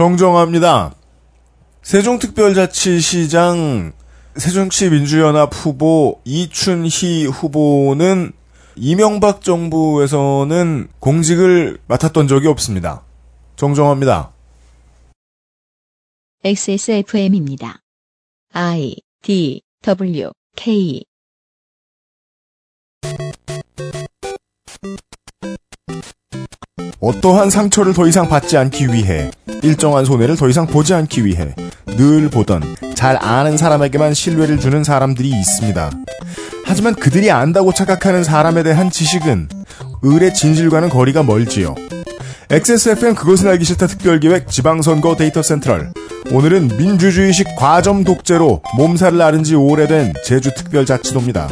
정정합니다. 세종특별자치시장 새정치 민주연합 후보 이춘희 후보는 이명박 정부에서는 공직을 맡았던 적이 없습니다. 정정합니다. XSFM입니다. I D W K 어떠한 상처를 더 이상 받지 않기 위해 일정한 손해를 더 이상 보지 않기 위해 늘 보던 잘 아는 사람에게만 신뢰를 주는 사람들이 있습니다. 하지만 그들이 안다고 착각하는 사람에 대한 지식은 을의 진실과는 거리가 멀지요. XSFM 그것은 알기 싫다 특별기획 지방선거 데이터 센트럴. 오늘은 민주주의식 과점 독재로 몸살을 앓은 지 오래된 제주특별자치도입니다.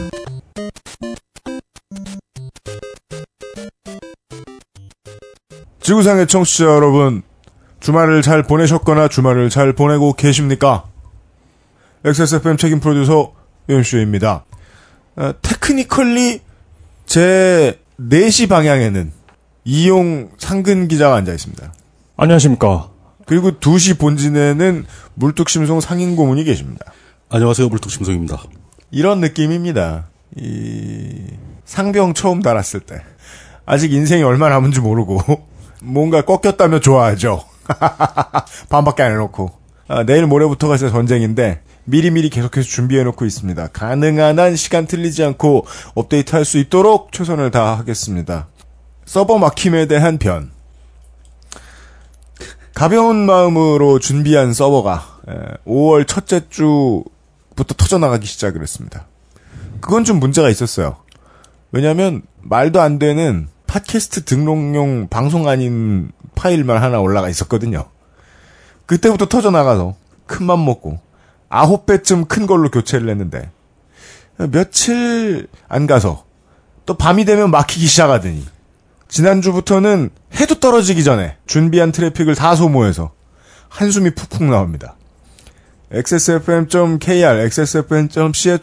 지구상의 청취자 여러분, 주말을 잘 보내셨거나 주말을 잘 보내고 계십니까? XSFM 책임 프로듀서 윤슈입니다. 어, 테크니컬리 제 4시 방향에는 이용 상근 기자가 앉아 있습니다. 안녕하십니까. 그리고 2시 본진에는 물뚝심송 상인 고문이 계십니다. 안녕하세요, 물뚝심송입니다. 이런 느낌입니다. 이 상병 처음 달았을 때 아직 인생이 얼마 남은지 모르고 뭔가 꺾였다면 좋아하죠. 반밖에 안 해놓고 아, 내일 모레부터가 이제 전쟁인데 미리미리 계속해서 준비해놓고 있습니다. 가능한 한 시간 틀리지 않고 업데이트할 수 있도록 최선을 다하겠습니다. 서버 막힘에 대한 변. 가벼운 마음으로 준비한 서버가 5월 첫째 주부터 터져나가기 시작을 했습니다. 그건 좀 문제가 있었어요. 왜냐하면 말도 안 되는 팟캐스트 등록용 방송 아닌 파일만 하나 올라가 있었거든요. 그때부터 터져나가서 큰 맘 먹고 아홉 배쯤 큰 걸로 교체를 했는데 며칠 안 가서 또 밤이 되면 막히기 시작하더니 지난주부터는 해도 떨어지기 전에 준비한 트래픽을 다 소모해서 한숨이 푹푹 나옵니다. xsfm.kr, xsfm.co.kr에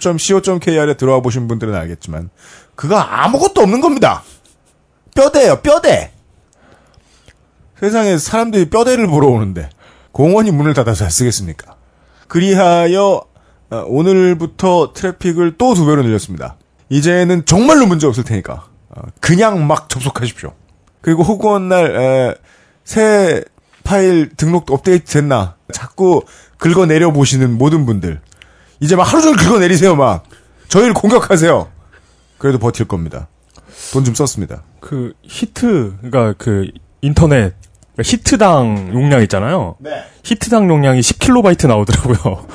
들어와 보신 분들은 알겠지만 그거 아무것도 없는 겁니다. 뼈대예요, 뼈대. 세상에 사람들이 뼈대를 보러 오는데 공원이 문을 닫아서 쓰겠습니까? 그리하여 어, 오늘부터 트래픽을 또 두 배로 늘렸습니다. 이제는 정말로 문제 없을 테니까 어, 그냥 막 접속하십시오. 그리고 혹은 날새 파일 등록 업데이트 됐나 자꾸 긁어내려 보시는 모든 분들 이제 막 하루 종일 긁어내리세요 막 저희를 공격하세요. 그래도 버틸 겁니다. 돈 좀 썼습니다. 그 히트 그러니까 그 인터넷 그러니까 히트당 용량 있잖아요. 네. 히트당 용량이 10kB 나오더라고요.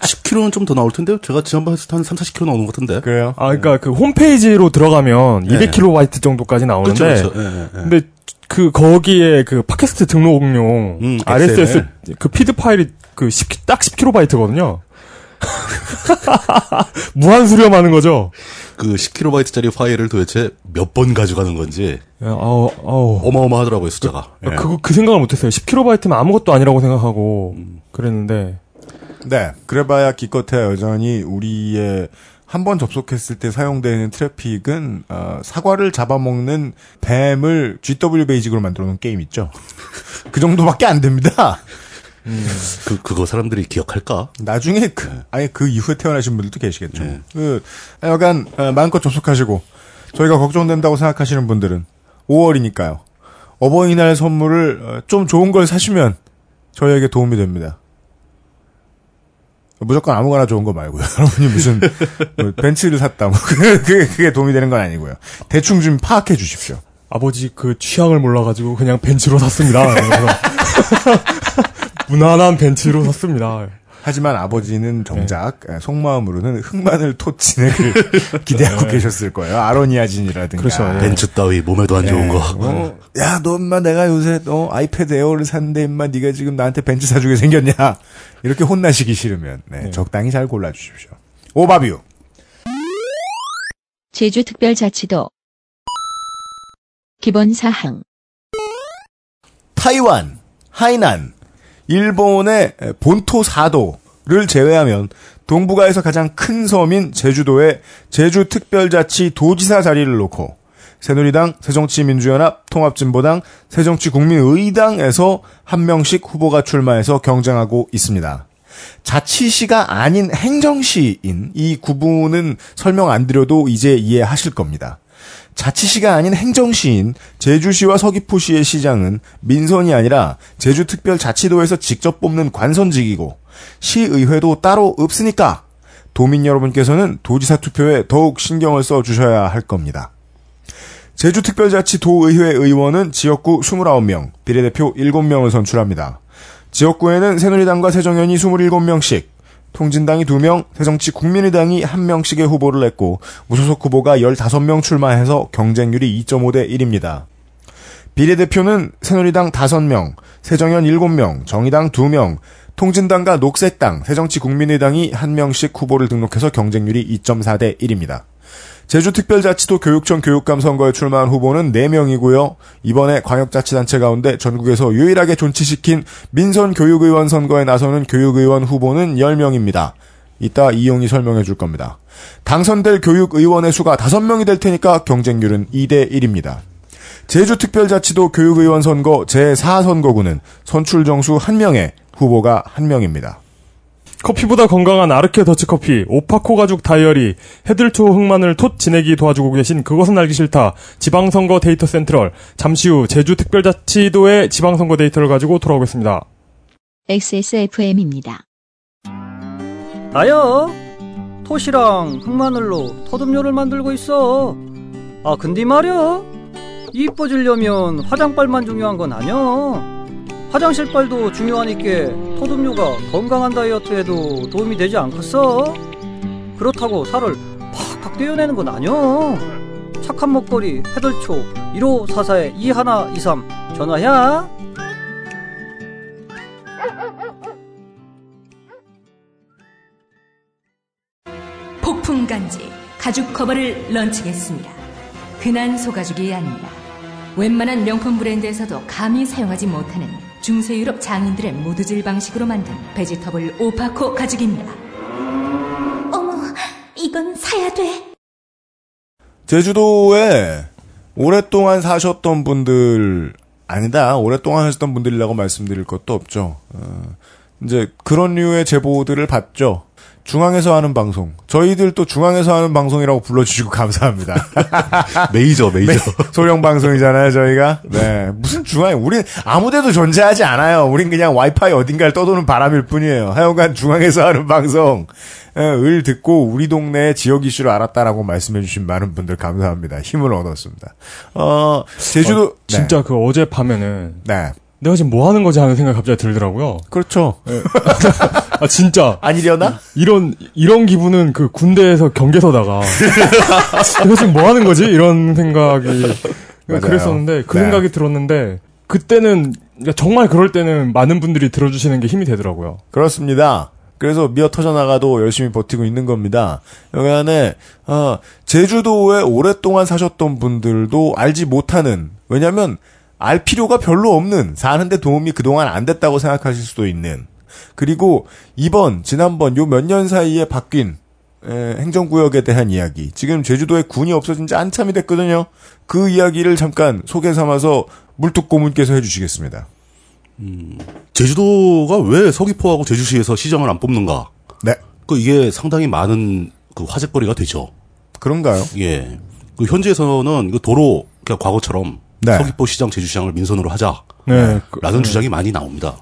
10kg는 좀 더 나올 텐데요? 제가 지난번에 했을 때한 3, 40kg 나오는 것 같은데. 그래요? 아, 그러니까 그 홈페이지로 들어가면 네. 200kB 정도까지 나오는데 그렇죠, 그렇죠. 예, 예, 예. 근데 그 거기에 그 팟캐스트 등록용 음, RSS. 그 피드 파일이 그 10, 딱 10kB거든요. 무한 수렴하는 거죠. 그 10kb짜리 파일을 도대체 몇 번 가져가는 건지 야, 아우, 아우. 어마어마하더라고요, 숫자가. 예. 그거 그 생각을 못했어요. 10kB면 아무것도 아니라고 생각하고 그랬는데 네. 그래봐야 기껏해야 여전히 우리의 한 번 접속했을 때 사용되는 트래픽은 어, 사과를 잡아먹는 뱀을 GW 베이직으로 만들어 놓은 게임 있죠. 그 정도밖에 안 됩니다. 그, 그거 사람들이 기억할까? 나중에 그 아예 그 이후에 태어나신 분들도 계시겠죠. 네. 그 약간 어, 마음껏 접속하시고 저희가 걱정된다고 생각하시는 분들은 5월이니까요. 어버이날 선물을 어, 좀 좋은 걸 사시면 저희에게 도움이 됩니다. 무조건 아무거나 좋은 거 말고요. 여러분이 무슨 뭐 벤츠를 샀다. 뭐 그게, 그게, 그게 도움이 되는 건 아니고요. 대충 좀 파악해 주십시오. 아버지 그 취향을 몰라가지고 그냥 벤츠로 샀습니다. 무난한 벤츠로 샀습니다. 하지만 아버지는 정작 에, 속마음으로는 흑마늘 톳 진액을 기대하고 계셨을 거예요. 아로니아진이라든가. 그렇죠, 예. 벤츠 따위 몸에도 안 좋은 거. 어, 야, 너 엄마 내가 요새 너 아이패드 에어를 샀는데 임마 네가 지금 나한테 벤츠 사주게 생겼냐? 이렇게 혼나시기 싫으면 네, 적당히 잘 골라 주십시오. 오바뷰. 제주특별자치도 기본 사항 타이완, 하이난, 일본의 본토 사도를 제외하면 동북아에서 가장 큰 섬인 제주도에 제주특별자치 도지사 자리를 놓고 새누리당, 새정치민주연합, 통합진보당, 새정치국민의당에서 한 명씩 후보가 출마해서 경쟁하고 있습니다. 자치시가 아닌 행정시인 이 구분은 설명 안 드려도 이제 이해하실 겁니다. 자치시가 아닌 행정시인 제주시와 서귀포시의 시장은 민선이 아니라 제주특별자치도에서 직접 뽑는 관선직이고 시의회도 따로 없으니까 도민 여러분께서는 도지사 투표에 더욱 신경을 써 주셔야 할 겁니다. 제주특별자치도의회 의원은 지역구 29명, 비례대표 7명을 선출합니다. 지역구에는 새누리당과 새정연이 27명씩, 통진당이 2명, 새정치 국민의당이 1명씩의 후보를 냈고 무소속 후보가 15명 출마해서 경쟁률이 2.5대 1입니다. 비례대표는 새누리당 5명, 새정연 7명, 정의당 2명, 통진당과 녹색당, 새정치 국민의당이 1명씩 후보를 등록해서 경쟁률이 2.4대 1입니다. 제주특별자치도 교육청 교육감 선거에 출마한 후보는 4명이고요. 이번에 광역자치단체 가운데 전국에서 유일하게 존치시킨 민선 교육의원 선거에 나서는 교육의원 후보는 10명입니다. 이따 이용이 설명해 줄 겁니다. 당선될 교육의원의 수가 5명이 될 테니까 경쟁률은 2대 1입니다. 제주특별자치도 교육의원 선거 제4선거구는 선출 정수 1명에 후보가 1명입니다. 커피보다 건강한 아르케 더치커피, 오파코 가죽 다이어리, 헤들투 흑마늘 톳 지내기 도와주고 계신 그것은 알기 싫다. 지방선거 데이터 센트럴. 잠시 후 제주특별자치도의 지방선거 데이터를 가지고 돌아오겠습니다. XSFM입니다. 나야 톳이랑 흑마늘로 톳음료를 만들고 있어 아 근데 말이야 이뻐지려면 화장빨만 중요한 건 아니야 화장실빨도 중요하니까 톳음료가 건강한 다이어트에도 도움이 되지 않겠어? 그렇다고 살을 팍팍 떼어내는 건 아니야 착한 먹거리 해들초 1544에 2123 전화야 폭풍 간지 가죽 커버를 런칭했습니다. 흔한 소가죽이 아닙니다. 웬만한 명품 브랜드에서도 감히 사용하지 못하는 중세 유럽 장인들의 모두질 방식으로 만든 베지터블 오파코 가죽입니다. 어머, 이건 사야 돼. 제주도에 오랫동안 사셨던 분들 아니다. 오랫동안 하셨던 분들이라고 말씀드릴 것도 없죠. 어, 이제 그런 류의 제보들을 받죠. 중앙에서 하는 방송. 저희들 또 중앙에서 하는 방송이라고 불러주시고 감사합니다. 메이저, 메이저. 소형 방송이잖아요, 저희가. 네. 무슨 중앙, 우린 아무데도 존재하지 않아요. 우린 그냥 와이파이 어딘가를 떠도는 바람일 뿐이에요. 하여간 중앙에서 하는 방송. 예, 을 듣고 우리 동네 지역 이슈를 알았다라고 말씀해주신 많은 분들 감사합니다. 힘을 얻었습니다. 어, 제주도. 어, 진짜 그 어제 밤에는 네. 네. 내가 지금 뭐 하는 거지 하는 생각이 갑자기 들더라고요. 그렇죠. 아 진짜 아니려나? 이런 이런 기분은 그 군대에서 경계서다가 내가 지금 뭐 하는 거지 이런 생각이 맞아요. 그랬었는데 그 네. 생각이 들었는데 그때는 그러니까 정말 그럴 때는 많은 분들이 들어주시는 게 힘이 되더라고요. 그렇습니다. 그래서 미어 터져나가도 열심히 버티고 있는 겁니다. 여기 안에, 어, 제주도에 오랫동안 사셨던 분들도 알지 못하는, 왜냐면, 알 필요가 별로 없는, 사는데 도움이 그동안 안 됐다고 생각하실 수도 있는, 그리고 이번, 지난번 요 몇 년 사이에 바뀐, 에, 행정구역에 대한 이야기. 지금 제주도에 군이 없어진 지 한참이 됐거든요. 그 이야기를 잠깐 소개 삼아서 물뚝 고문께서 해주시겠습니다. 제주도가 왜 서귀포하고 제주시에서 시장을 안 뽑는가? 네. 그 이게 상당히 많은 그 화제거리가 되죠. 그런가요? 예. 그 현지에서는 그 도로 그냥 과거처럼 네. 서귀포 시장 제주시장을 민선으로 하자라는 네. 그- 주장이 많이 나옵니다.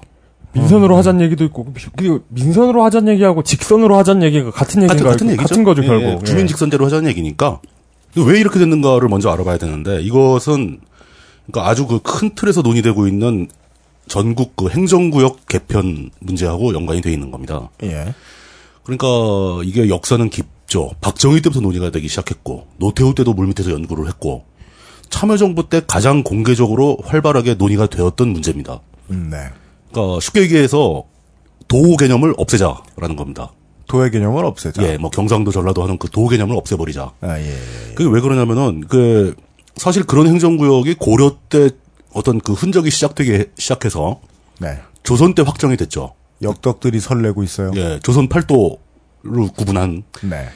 민선으로 하자는 얘기도 있고 그 민선으로 하자는 얘기하고 직선으로 하자는 얘기가 같은 얘기인가요? 같은, 같은 얘기죠. 같은 거죠 예, 결국. 예. 예. 주민 직선제로 하자는 얘기니까 왜 이렇게 됐는가를 먼저 알아봐야 되는데 이것은 그러니까 아주 그 큰 틀에서 논의되고 있는 전국 그 행정구역 개편 문제하고 연관이 돼 있는 겁니다. 예. 그러니까 이게 역사는 깊죠. 박정희 때부터 논의가 되기 시작했고 노태우 때도 물밑에서 연구를 했고 참여정부 때 가장 공개적으로 활발하게 논의가 되었던 문제입니다. 음, 네. 그러니까 쉽게 얘기해서 도 개념을 없애자라는 겁니다. 도의 개념을 없애자. 예, 뭐 경상도 전라도 하는 그도 개념을 없애버리자. 아, 예, 예. 그게 왜 그러냐면은 그 사실 그런 행정구역이 고려 때 어떤 그 흔적이 시작되기 시작해서 네. 조선 때 확정이 됐죠. 역덕들이 설레고 있어요. 예, 조선 팔도로 구분한. 네.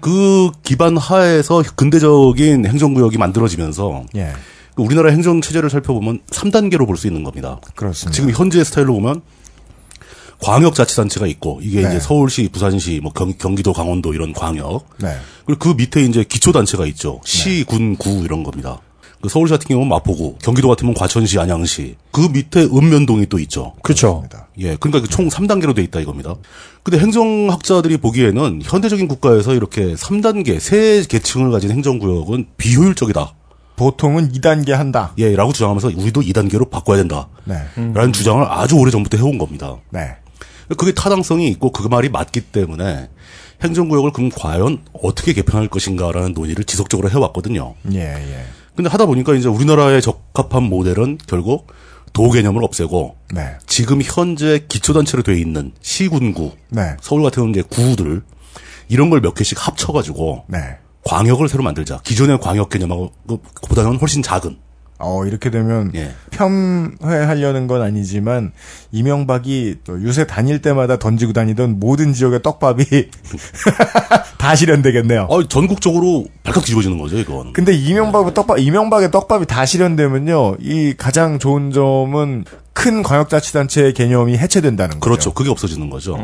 그 기반 하에서 근대적인 행정구역이 만들어지면서 예. 그 우리나라 행정 체제를 살펴보면 3단계로 볼 수 있는 겁니다. 그렇습니다. 지금 현재 스타일로 보면 광역자치단체가 있고 이게 네. 이제 서울시, 부산시, 뭐 경, 경기도, 강원도 이런 광역 네. 그리고 그 밑에 이제 기초단체가 있죠. 시, 군, 구 이런 겁니다. 그 서울시 같은 경우는 마포구, 경기도 같으면 과천시, 안양시. 그 밑에 읍면동이 또 있죠. 그렇죠. 그렇습니다. 예, 그러니까 그총 3단계로 돼 있다 이겁니다. 근데 행정학자들이 보기에는 현대적인 국가에서 이렇게 3단계, 세 계층을 가진 행정구역은 비효율적이다. 보통은 2단계 한다. 예, 라고 주장하면서 우리도 2단계로 바꿔야 된다. 네. 라는 주장을 아주 오래 전부터 해온 겁니다. 네. 그게 타당성이 있고 그 말이 맞기 때문에 행정구역을 그럼 과연 어떻게 개편할 것인가라는 논의를 지속적으로 해왔거든요. 예, 예. 근데 하다 보니까 이제 우리나라에 적합한 모델은 결국 도 개념을 없애고 네. 지금 현재 기초단체로 돼 있는 시군구, 네. 서울 같은 경우는 이제 구들 이런 걸 몇 개씩 합쳐가지고 네. 광역을 새로 만들자. 기존의 광역 개념하고 보다는 훨씬 작은. 어, 이렇게 되면 예. 폄훼하려는 건 아니지만 이명박이 또 유세 다닐 때마다 던지고 다니던 모든 지역의 떡밥이 다 실현되겠네요. 어, 전국적으로 발칵 뒤집어지는 거죠, 이건. 근데 이명박의 떡밥, 이명박의 떡밥이 다 실현되면요, 이 가장 좋은 점은 큰 광역자치단체의 개념이 해체된다는 거죠. 그렇죠. 그게 없어지는 거죠.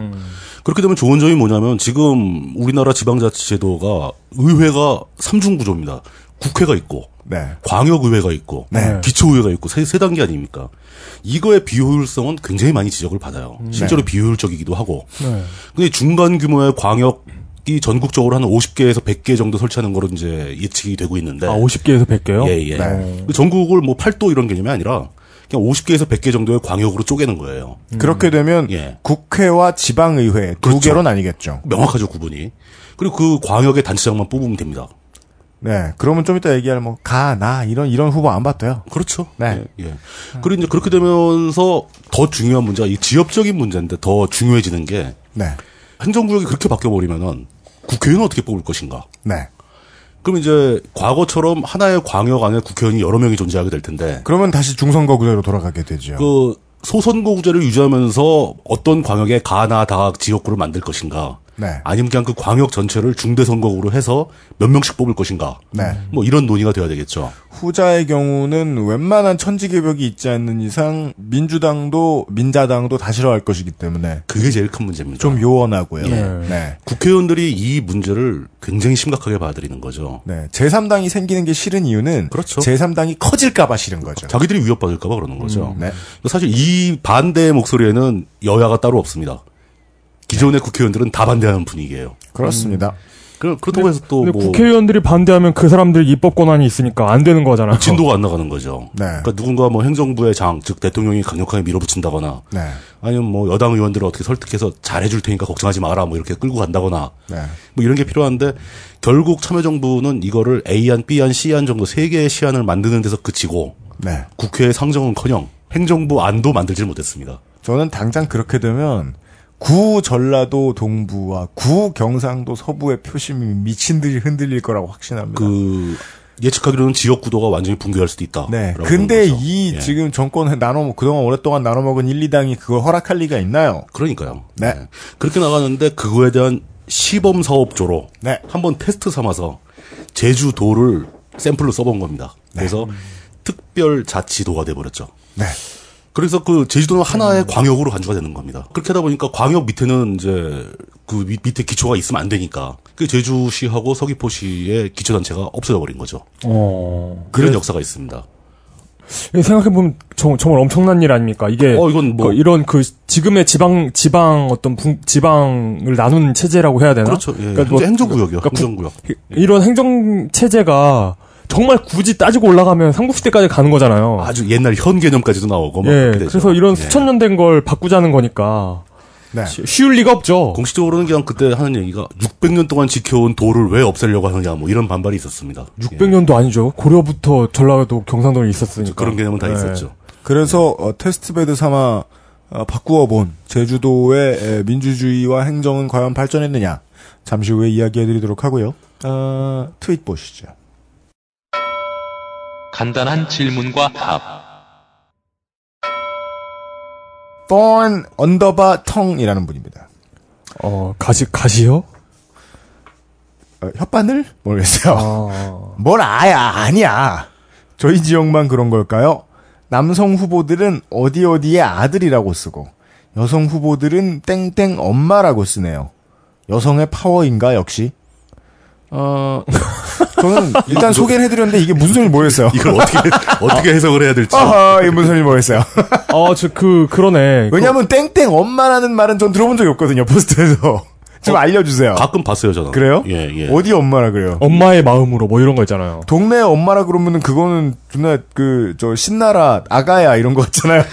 그렇게 되면 좋은 점이 뭐냐면 지금 우리나라 지방자치제도가 의회가 삼중 구조입니다. 국회가 있고 네. 광역의회가 있고 네. 기초의회가 있고 세, 세 단계 아닙니까? 이거의 비효율성은 굉장히 많이 지적을 받아요. 실제로 비효율적이기도 하고. 네. 근데 중간 규모의 광역 이 전국적으로 한 50개에서 100개 정도 설치하는 거로 이제 예측이 되고 있는데. 아, 50개에서 100개요? 예, 예. 네. 그 전국을 뭐 팔도 이런 개념이 아니라 그냥 50개에서 100개 정도의 광역으로 쪼개는 거예요. 그렇게 되면 예. 국회와 지방의회 두 그렇죠. 개로 나뉘겠죠. 명확하죠, 구분이. 그리고 그 광역의 단체장만 뽑으면 됩니다. 네. 그러면 좀 이따 얘기할 뭐, 가, 나, 이런, 이런 후보 안 봤대요. 그렇죠. 네. 예. 예. 그리고 이제 그렇게 되면서 더 중요한 문제가 이 지역적인 문제인데 더 중요해지는 게 네. 행정구역이 그렇게 바뀌어버리면은 국회의원은 어떻게 뽑을 것인가. 네. 그럼 이제 과거처럼 하나의 광역 안에 국회의원이 여러 명이 존재하게 될 텐데 그러면 다시 중선거구제로 돌아가게 되죠. 그 소선거구제를 유지하면서 어떤 광역에 가나 다 지역구를 만들 것인가. 네. 아니면 그냥 그 광역 전체를 중대 선거구로 해서 몇 명씩 뽑을 것인가. 네. 뭐 이런 논의가 돼야 되겠죠. 후자의 경우는 웬만한 천지 개벽이 있지 않는 이상 민주당도 민자당도 다 싫어할 것이기 때문에 그게 제일 큰 문제입니다. 좀 요원하고요. 예. 네. 국회의원들이 이 문제를 굉장히 심각하게 받아들이는 거죠. 네. 제3당이 생기는 게 싫은 이유는 그렇죠. 제3당이 커질까 봐 싫은 거죠. 자기들이 위협받을까 봐 그러는 거죠. 네. 사실 이 반대의 목소리에는 여야가 따로 없습니다. 기존의 국회의원들은 다 반대하는 분위기예요. 그렇습니다. 그, 그렇다고 해서 또 근데 뭐 국회의원들이 반대하면 그 사람들 입법 권한이 있으니까 안 되는 거잖아요. 진도가 안 나가는 거죠. 네. 그러니까 누군가 뭐 행정부의 장, 즉 대통령이 강력하게 밀어붙인다거나 네. 아니면 뭐 여당 의원들을 어떻게 설득해서 잘해줄 테니까 걱정하지 마라 뭐 이렇게 끌고 간다거나 네. 뭐 이런 게 필요한데 결국 참여정부는 이거를 A안, B안, C안 정도 세 개의 시안을 만드는 데서 그치고 네. 국회의 상정은커녕 행정부 안도 만들질 못했습니다. 저는 당장 그렇게 되면 구 전라도 동부와 구 경상도 서부의 표심이 미친 듯이 흔들릴 거라고 확신합니다. 그 예측하기로는 지역 구도가 완전히 붕괴할 수도 있다. 네. 근데. 이 예. 지금 정권 나눠 그동안 오랫동안 나눠 먹은 1, 2당이 그걸 허락할 리가 있나요? 그러니까요. 네. 그렇게 나가는데 그거에 대한 시범 사업조로 네. 한번 테스트 삼아서 제주도를 샘플로 써본 겁니다. 그래서 특별 자치도가 돼 버렸죠. 네. 그래서 그 제주도는 하나의 광역으로 간주가 되는 겁니다. 그렇게 하다 보니까 광역 밑에는 이제 그 위- 밑에 기초가 있으면 안 되니까 그 제주시하고 서귀포시의 기초 단체가 없어져 버린 거죠. 어. 그런 역사가 있습니다. 생각해보면 정, 정말 엄청난 일 아닙니까? 이게. 어, 이건 뭐- 그 이런 그 지금의 지방, 지방 어떤 분- 지방을 나눈 체제라고 해야 되나? 그렇죠. 예. 그러니까 뭐- 행정구역이요. 그러니까 구- 행정구역. 이런 행정 체제가 정말 굳이 따지고 올라가면 삼국시대까지 가는 거잖아요. 아주 옛날 현 개념까지도 나오고 막 예. 그래서 이런 예. 수천 년 된 걸 바꾸자는 거니까 네. 쉬- 쉬울 리가 없죠. 공식적으로는 그냥 그때 하는 얘기가 600년 동안 지켜온 도를 왜 없애려고 하느냐 뭐 이런 반발이 있었습니다. 600년도 아니죠. 고려부터 전라도 경상도에 있었으니까. 예. 그런 개념은 다 예. 있었죠. 그래서 어, test bed 삼아 어, 바꾸어 본 제주도의 에, 민주주의와 행정은 과연 발전했느냐 잠시 후에 이야기해드리도록 하고요. 어, 트윗 보시죠. 간단한 질문과 답. thorn underbar tongue이라는 분입니다. 어, 가시, 가시요? 어, 혓바늘 모르겠어요. 아, 뭘 아야 아니야. 저희 지역만 그런 걸까요? 남성 후보들은 어디 어디의 아들이라고 쓰고 여성 후보들은 땡땡 엄마라고 쓰네요. 여성의 파워인가 역시? 어 저는 일단 소개를 해드렸는데 이게 무슨 소리인지 모르겠어요. 이걸 어떻게 어떻게 해석을 해야 될지. 아하 이게 무슨 소리인지 모르겠어요. 어, 저, 그, 그러네. 왜냐하면 땡땡 엄마라는 말은 전 들어본 적이 없거든요 포스트에서. 좀 알려주세요. 가끔 봤어요 저는. 그래요? 예 예. 어디 엄마라 그래요? 엄마의 마음으로 뭐 이런 거 있잖아요. 동네 엄마라 그러면은 그거는 존나 그 저 신나라 아가야 이런 거 같잖아요.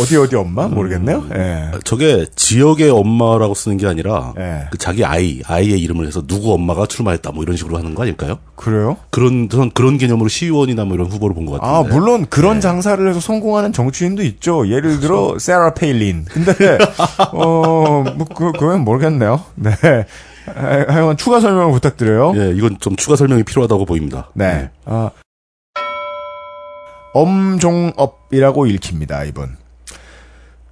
어디 어디 엄마 모르겠네요. 예. 저게 지역의 엄마라고 쓰는 게 아니라 예. 그 자기 아이 아이의 이름을 해서 누구 엄마가 출마했다 뭐 이런 식으로 하는 거 아닐까요? 그래요? 그런 전 그런 개념으로 시의원이나 뭐 이런 후보를 본 것 같은데. 아 물론 그런 장사를 해서 성공하는 정치인도 있죠. 예를 들어 세라 페일린. 근데 어뭐 그 그건 모르겠네요. 네. 하- 하여간 추가 설명을 부탁드려요. 예, 이건 좀 추가 설명이 필요하다고 보입니다. 네. 아, 엄종업이라고 읽힙니다, 이분.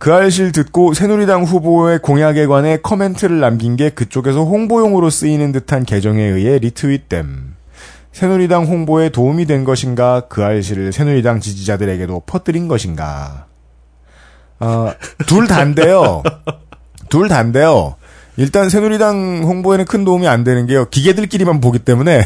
그 알실 듣고 새누리당 후보의 공약에 관해 커멘트를 남긴 게 그쪽에서 홍보용으로 쓰이는 듯한 계정에 의해 리트윗됨. 새누리당 홍보에 도움이 된 것인가, 그 알실을 새누리당 지지자들에게도 퍼뜨린 것인가. 어, 둘 다인데요. 둘 다인데요. 일단 새누리당 홍보에는 큰 도움이 안 되는 게요. 기계들끼리만 보기 때문에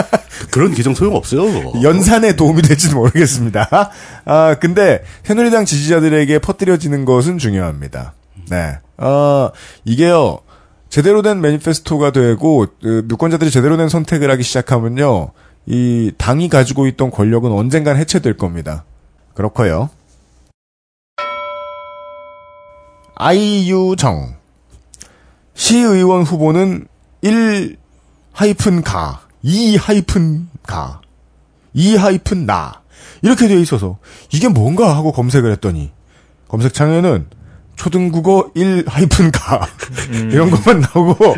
그런 계정 소용 없어요. 그거. 연산에 도움이 될지는 모르겠습니다. 아, 근데 새누리당 지지자들에게 퍼뜨려지는 것은 중요합니다. 네. 어, 이게요. 제대로 된 매니페스토가 되고 그 유권자들이 제대로 된 선택을 하기 시작하면요. 이 당이 가지고 있던 권력은 언젠간 해체될 겁니다. 그렇고요. 아이유정 시의원 후보는 1 하이픈 가, 2 하이픈 가, 2 하이픈 나 이렇게 되어 있어서 이게 뭔가 하고 검색을 했더니 검색창에는 초등국어 1 하이픈 가 이런 것만 나오고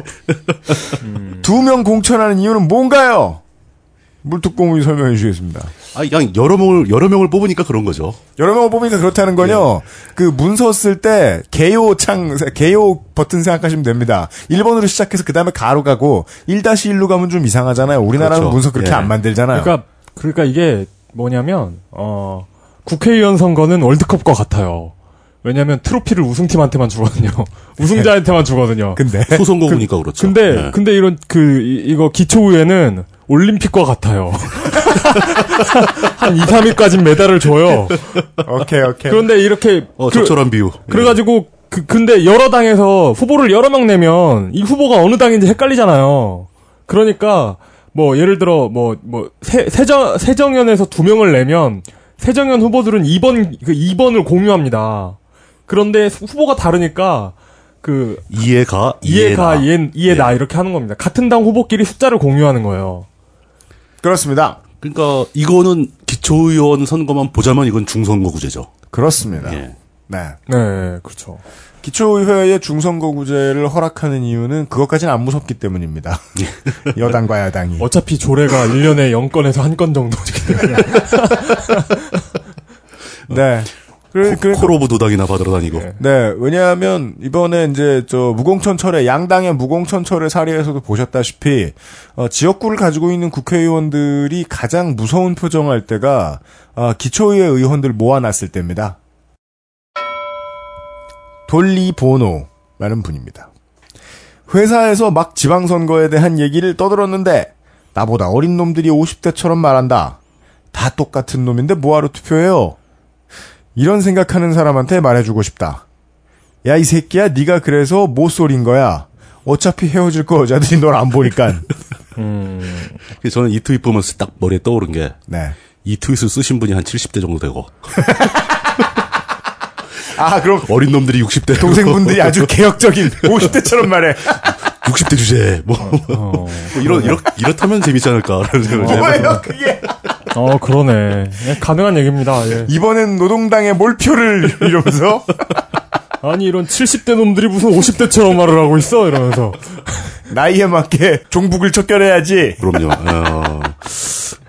두 명 공천하는 이유는 뭔가요? 물뚝공이 설명해 주시겠습니다. 아, 그냥 여러 명을 여러 명을 뽑으니까 그런 거죠. 여러 명을 뽑으니까 그렇다는 건요. 그 문서 쓸 때 개요 창 개요 버튼 생각하시면 됩니다. 1번으로 시작해서 그다음에 가로 가고 1-1로 가면 좀 이상하잖아요. 우리나라는 그렇죠. 문서 그렇게 예. 안 만들잖아요. 그러니까, 그러니까 이게 뭐냐면, 어, 국회의원 선거는 월드컵과 같아요. 왜냐면 트로피를 우승팀한테만 주거든요. 우승자한테만 주거든요. 근데 소선거구니까 그렇죠. 근데 예. 근데 이런 그 이- 이거 기초의회는 올림픽과 같아요. 한 2, 3위까지 메달을 줘요. 오케이 오케이. 그런데 이렇게 어, 그, 적절한 비유. 그래 가지고 그 근데 여러 당에서 후보를 여러 명 내면 이 후보가 어느 당인지 헷갈리잖아요. 그러니까 뭐 예를 들어 뭐 뭐 세정 세정연에서 두 명을 내면 세정연 후보들은 2번 그 2번을 공유합니다. 그런데 후보가 다르니까 그 이해가 이해가 이해나. 이해 이해 나 이렇게 하는 겁니다. 같은 당 후보끼리 숫자를 공유하는 거예요. 그렇습니다. 그러니까 이거는 기초의원 선거만 보자면 이건 중선거구제죠. 그렇습니다. 예. 네. 네, 그렇죠. 기초의회의 중선거구제를 허락하는 이유는 그것까지는 안 무섭기 때문입니다. 여당과 야당이. 어차피 조례가 1년에 0건에서 한 건 정도지. 네. 그, 그, 코로브 도당이나 받으러 다니고. 네. 네, 왜냐하면 이번에 이제 저 무공천철에 양당의 무공천철의 사례에서도 보셨다시피 어, 지역구를 가지고 있는 국회의원들이 가장 무서운 표정할 때가 어, 기초의회 의원들 모아놨을 때입니다. 돌리 보노라는 분입니다. 회사에서 막 지방선거에 대한 얘기를 떠들었는데 나보다 어린 놈들이 50대처럼 말한다. 다 똑같은 놈인데 뭐하러 투표해요? 이런 생각하는 사람한테 말해주고 싶다. 야 이 새끼야 네가 그래서 못소린 거야. 어차피 헤어질 거 여자들이 널 안 보니까. 그래서 저는 이 트윗 보면서 딱 머리에 떠오른 게이 네. 트윗을 쓰신 분이 한 70대 정도 되고 아 그럼 어린 놈들이 60대 동생분들이 아주 개혁적인 50대처럼 말해. 60대 주제 뭐, 뭐 이런 이렇 이렇다면 재밌지 않을까라는 생각을 좀 해봐요. 뭐예요 그게? 어, 그러네. 예, 가능한 얘기입니다. 예. 이번엔 노동당의 몰표를 이러면서 아니, 이런 70대 놈들이 무슨 50대처럼 말을 하고 있어? 이러면서. 나이에 맞게 종북을 척결해야지. 그럼요. 어,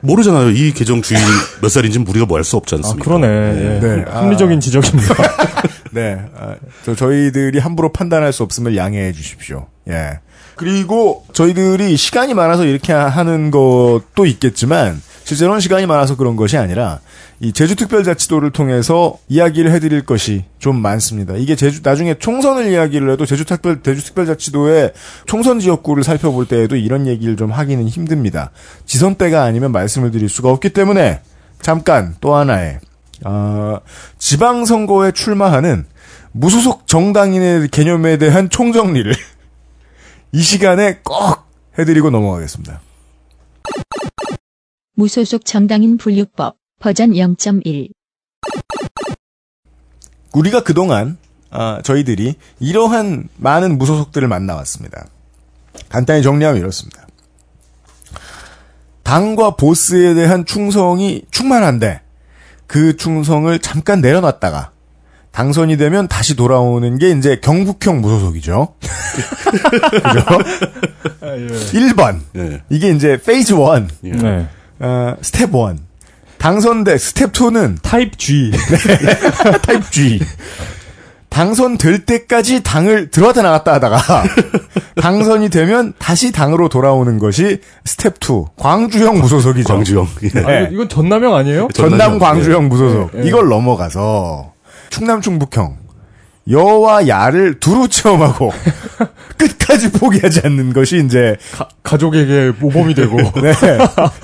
모르잖아요. 이 계정 주인 몇 살인지는 우리가 뭐 알 수 없지 아, 않습니까? 그러네. 예. 네. 합리적인 지적입니다. 네, 아, 저 저희들이 함부로 판단할 수 없음을 양해해 주십시오. 예. 그리고 저희들이 시간이 많아서 이렇게 하는 것도 있겠지만 실제로는 시간이 많아서 그런 것이 아니라 이 제주특별자치도를 통해서 이야기를 해드릴 것이 좀 많습니다. 이게 제주 나중에 총선을 이야기를 해도 제주특별 제주특별자치도의 총선 지역구를 살펴볼 때에도 이런 얘기를 좀 하기는 힘듭니다. 지선 때가 아니면 말씀을 드릴 수가 없기 때문에 잠깐 또 하나의 어, 지방선거에 출마하는 무소속 정당인의 개념에 대한 총정리를 이 시간에 꼭 해드리고 넘어가겠습니다. 무소속 정당인 분류법 버전 0.1 우리가 그동안 아, 저희들이 이러한 많은 무소속들을 만나왔습니다. 간단히 정리하면 이렇습니다. 당과 보스에 대한 충성이 충만한데 그 충성을 잠깐 내려놨다가 당선이 되면 다시 돌아오는 게 이제 경북형 무소속이죠. 그죠? 1번. 예. 이게 이제 phase 1. 예. 네. 어, 스텝 1. 당선돼 스텝 2는 type G. type G. 당선될 때까지 당을 들어왔다 나갔다 하다가 당선이 되면 다시 당으로 돌아오는 것이 스텝 2. 광주형 무소속이죠. 광주형. 예. 아, 이건 전남형 아니에요? 전남 전남형. 광주형 무소속. 예. 이걸 넘어가서 충남 충북형 여와 야를 두루 체험하고 끝까지 포기하지 않는 것이 이제 가, 가족에게 모범이 되고. 네.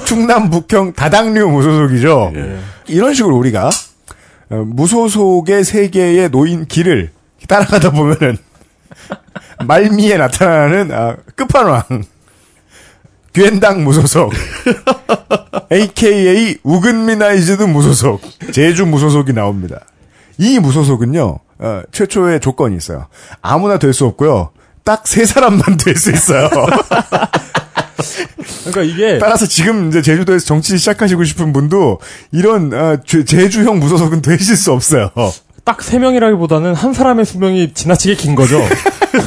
충남 북형 다당류 무소속이죠. 예. 이런 식으로 우리가 어, 무소속의 세계에 놓인 길을 따라가다 보면은 말미에 나타나는 아, 끝판왕 괜당 무소속 AKA 우근미나이즈드 무소속 제주 무소속이 나옵니다. 이 무소속은요 어, 최초의 조건이 있어요. 아무나 될 수 없고요. 딱 세 사람만 될 수 있어요. 그러니까 이게 따라서 지금 이제 제주도에서 정치 시작하시고 싶은 분도 이런 어, 제- 제주형 무소속은 되실 수 없어요. 딱 세 명이라기보다는 한 사람의 수명이 지나치게 긴 거죠.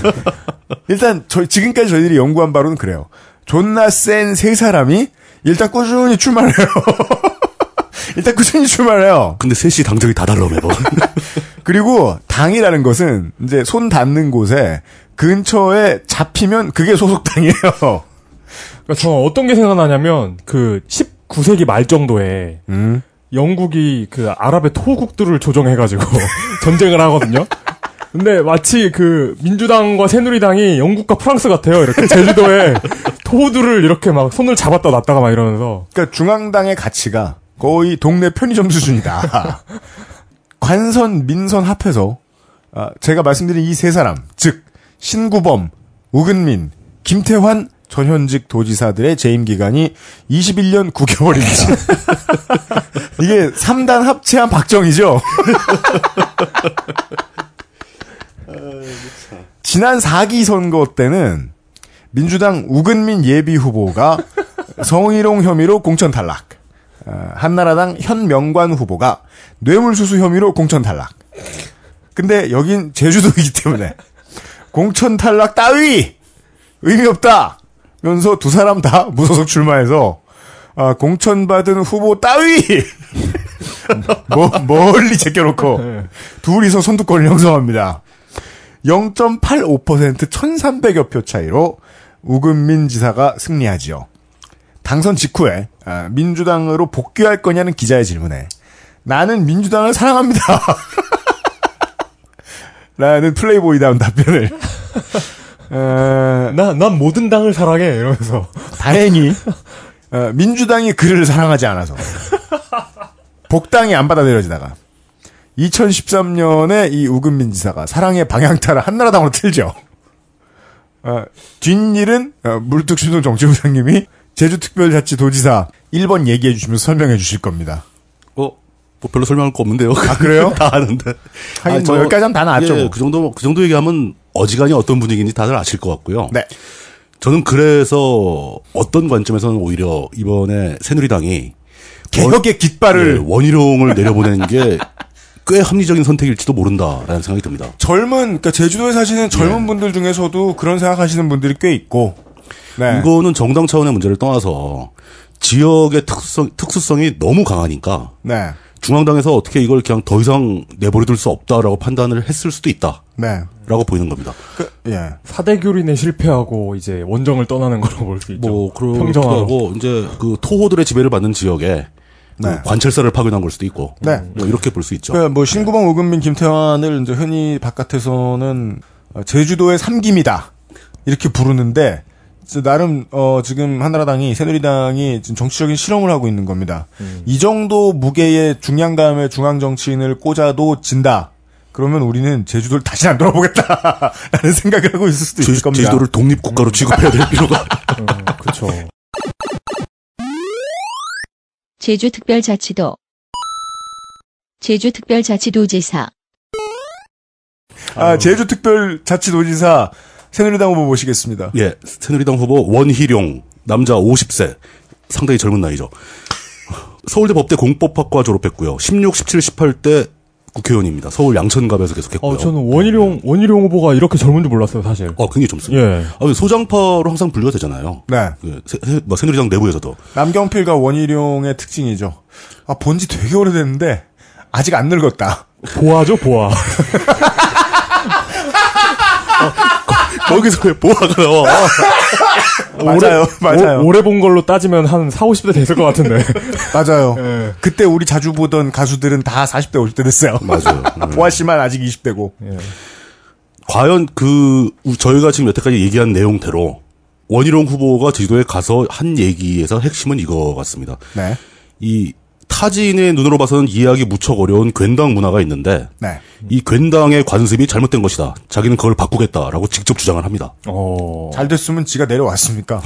일단 저 지금까지 저희들이 연구한 바로는 그래요. 존나 센 세 사람이 일단 꾸준히 출마해요. 일단 꾸준히 출마해요. 근데 셋이 당적이 다 달라 매번. 그리고 당이라는 것은 이제 손 닿는 곳에 근처에 잡히면 그게 소속당이에요. 그러니까 저는 어떤 게 생각나냐면 그 19세기 말 정도에 음. 영국이 그 아랍의 토국들을 조정해가지고 전쟁을 하거든요. 근데 마치 그 민주당과 새누리당이 영국과 프랑스 같아요. 이렇게 제주도에 토들을 이렇게 막 손을 잡았다 놨다가 막 이러면서 그러니까 중앙당의 가치가 거의 동네 편의점 수준이다. 관선, 민선 합해서 아, 제가 말씀드린 이 세 사람, 즉 신구범, 우근민, 김태환 전현직 도지사들의 재임 기간이 21년 9개월입니다. 이게 3단 합체한 박정희죠. 지난 4기 선거 때는 민주당 우근민 예비 후보가 성희롱 혐의로 공천 탈락. 어, 한나라당 현명관 후보가 뇌물수수 혐의로 공천 탈락. 근데 여긴 제주도이기 때문에 공천 탈락 따위 의미 없다. 면서 두 사람 다 무소속 출마해서 아, 공천받은 후보 따위 뭐, 멀리 제껴놓고 둘이서 선두권을 형성합니다. 0.85% 1300여 표 차이로 우근민 지사가 승리하지요. 당선 직후에 아, 민주당으로 복귀할 거냐는 기자의 질문에 나는 민주당을 사랑합니다. 라는 플레이보이다운 답변을 어, 나, 난 모든 당을 사랑해 이러면서 다행히 어, 민주당이 그를 사랑하지 않아서 복당이 안 받아들여지다가 2013년에 이 우금민 지사가 사랑의 방향타를 한나라당으로 틀죠. 어, 뒷일은 어, 물뚝심송 정치부장님이 제주특별자치도지사 1번 얘기해 주시면서 설명해 주실 겁니다. 어, 뭐 별로 설명할 거 없는데요. 아, 그래요? 다 아는데. 하긴 아니, 뭐 저- 여기까지 하면 다 나왔죠. 예, 뭐. 그 정도, 그 정도 얘기하면 어지간히 어떤 분위기인지 다들 아실 것 같고요. 네. 저는 그래서 어떤 관점에서는 오히려 이번에 새누리당이 개혁의 깃발을 예, 원희룡을 내려보내는 게 꽤 합리적인 선택일지도 모른다라는 생각이 듭니다. 젊은 그러니까 제주도에 사시는 젊은 분들 중에서도 그런 생각하시는 분들이 꽤 있고 네. 이거는 정당 차원의 문제를 떠나서 지역의 특성, 특수성이 너무 강하니까 네. 중앙당에서 어떻게 이걸 그냥 더 이상 내버려둘 수 없다라고 판단을 했을 수도 있다라고 네. 보이는 겁니다. 그, 예. 사대교린에 실패하고 이제 원정을 떠나는 거로 볼 수 있죠. 뭐 평정하고. 하고 이제 그 토호들의 지배를 받는 지역에 그 네. 관찰사를 파견한 걸 수도 있고 네. 뭐 이렇게 볼 수 있죠. 그, 뭐, 신구방 오금민 김태환을 이제 흔히 바깥에서는 어, 제주도의 삼김이다. 이렇게 부르는데, 나름, 어, 지금 한나라당이, 새누리당이 지금 정치적인 실험을 하고 있는 겁니다. 이 정도 무게의 중량감의 중앙 정치인을 꽂아도 진다. 그러면 우리는 제주도를 다시 안 돌아보겠다. 라는 생각을 하고 있을 수도 있을 제, 겁니다. 제주도를 독립국가로 취급해야 될 필요가 그렇죠. 제주특별자치도 제주특별자치도지사 아, 제주특별자치도지사 새누리당 후보 모시겠습니다. 예, 새누리당 후보 원희룡 남자 50세 상당히 젊은 나이죠. 서울대 법대 공법학과 졸업했고요. 16, 17, 18대 국회의원입니다. 서울 양천갑에서 계속했고요. 어, 저는 원희룡, 원희룡 후보가 이렇게 젊은 줄 몰랐어요, 사실. 어, 굉장히 젊습니다. 예. 아, 소장파로 항상 분류가 되잖아요. 네. 그 새, 새- 뭐 새누리당 내부에서도. 남경필과 원희룡의 특징이죠. 아, 본지 되게 오래됐는데, 아직 안 늙었다. 보아죠, 보아. 거기서 왜 보아가 나와? 맞아요, 맞아요. 오, 래본 걸로 따지면 한 4, 50대 됐을 것 같은데. 맞아요. 예. 그때 우리 자주 보던 가수들은 다 40대, 50대 됐어요. 맞아요. 음. 보아 씨만 아직 20대고. 과연 그 우- 저희가 지금 여태까지 얘기한 내용대로 원희룡 후보가 제주도에 가서 한 얘기에서 핵심은 이거 같습니다. 네. 이 타지인의 눈으로 봐서는 이해하기 무척 어려운 괜당 문화가 있는데 네. 이 괜당의 관습이 잘못된 것이다. 자기는 그걸 바꾸겠다라고 직접 주장을 합니다. 어. 잘 됐으면 지가 내려왔습니까?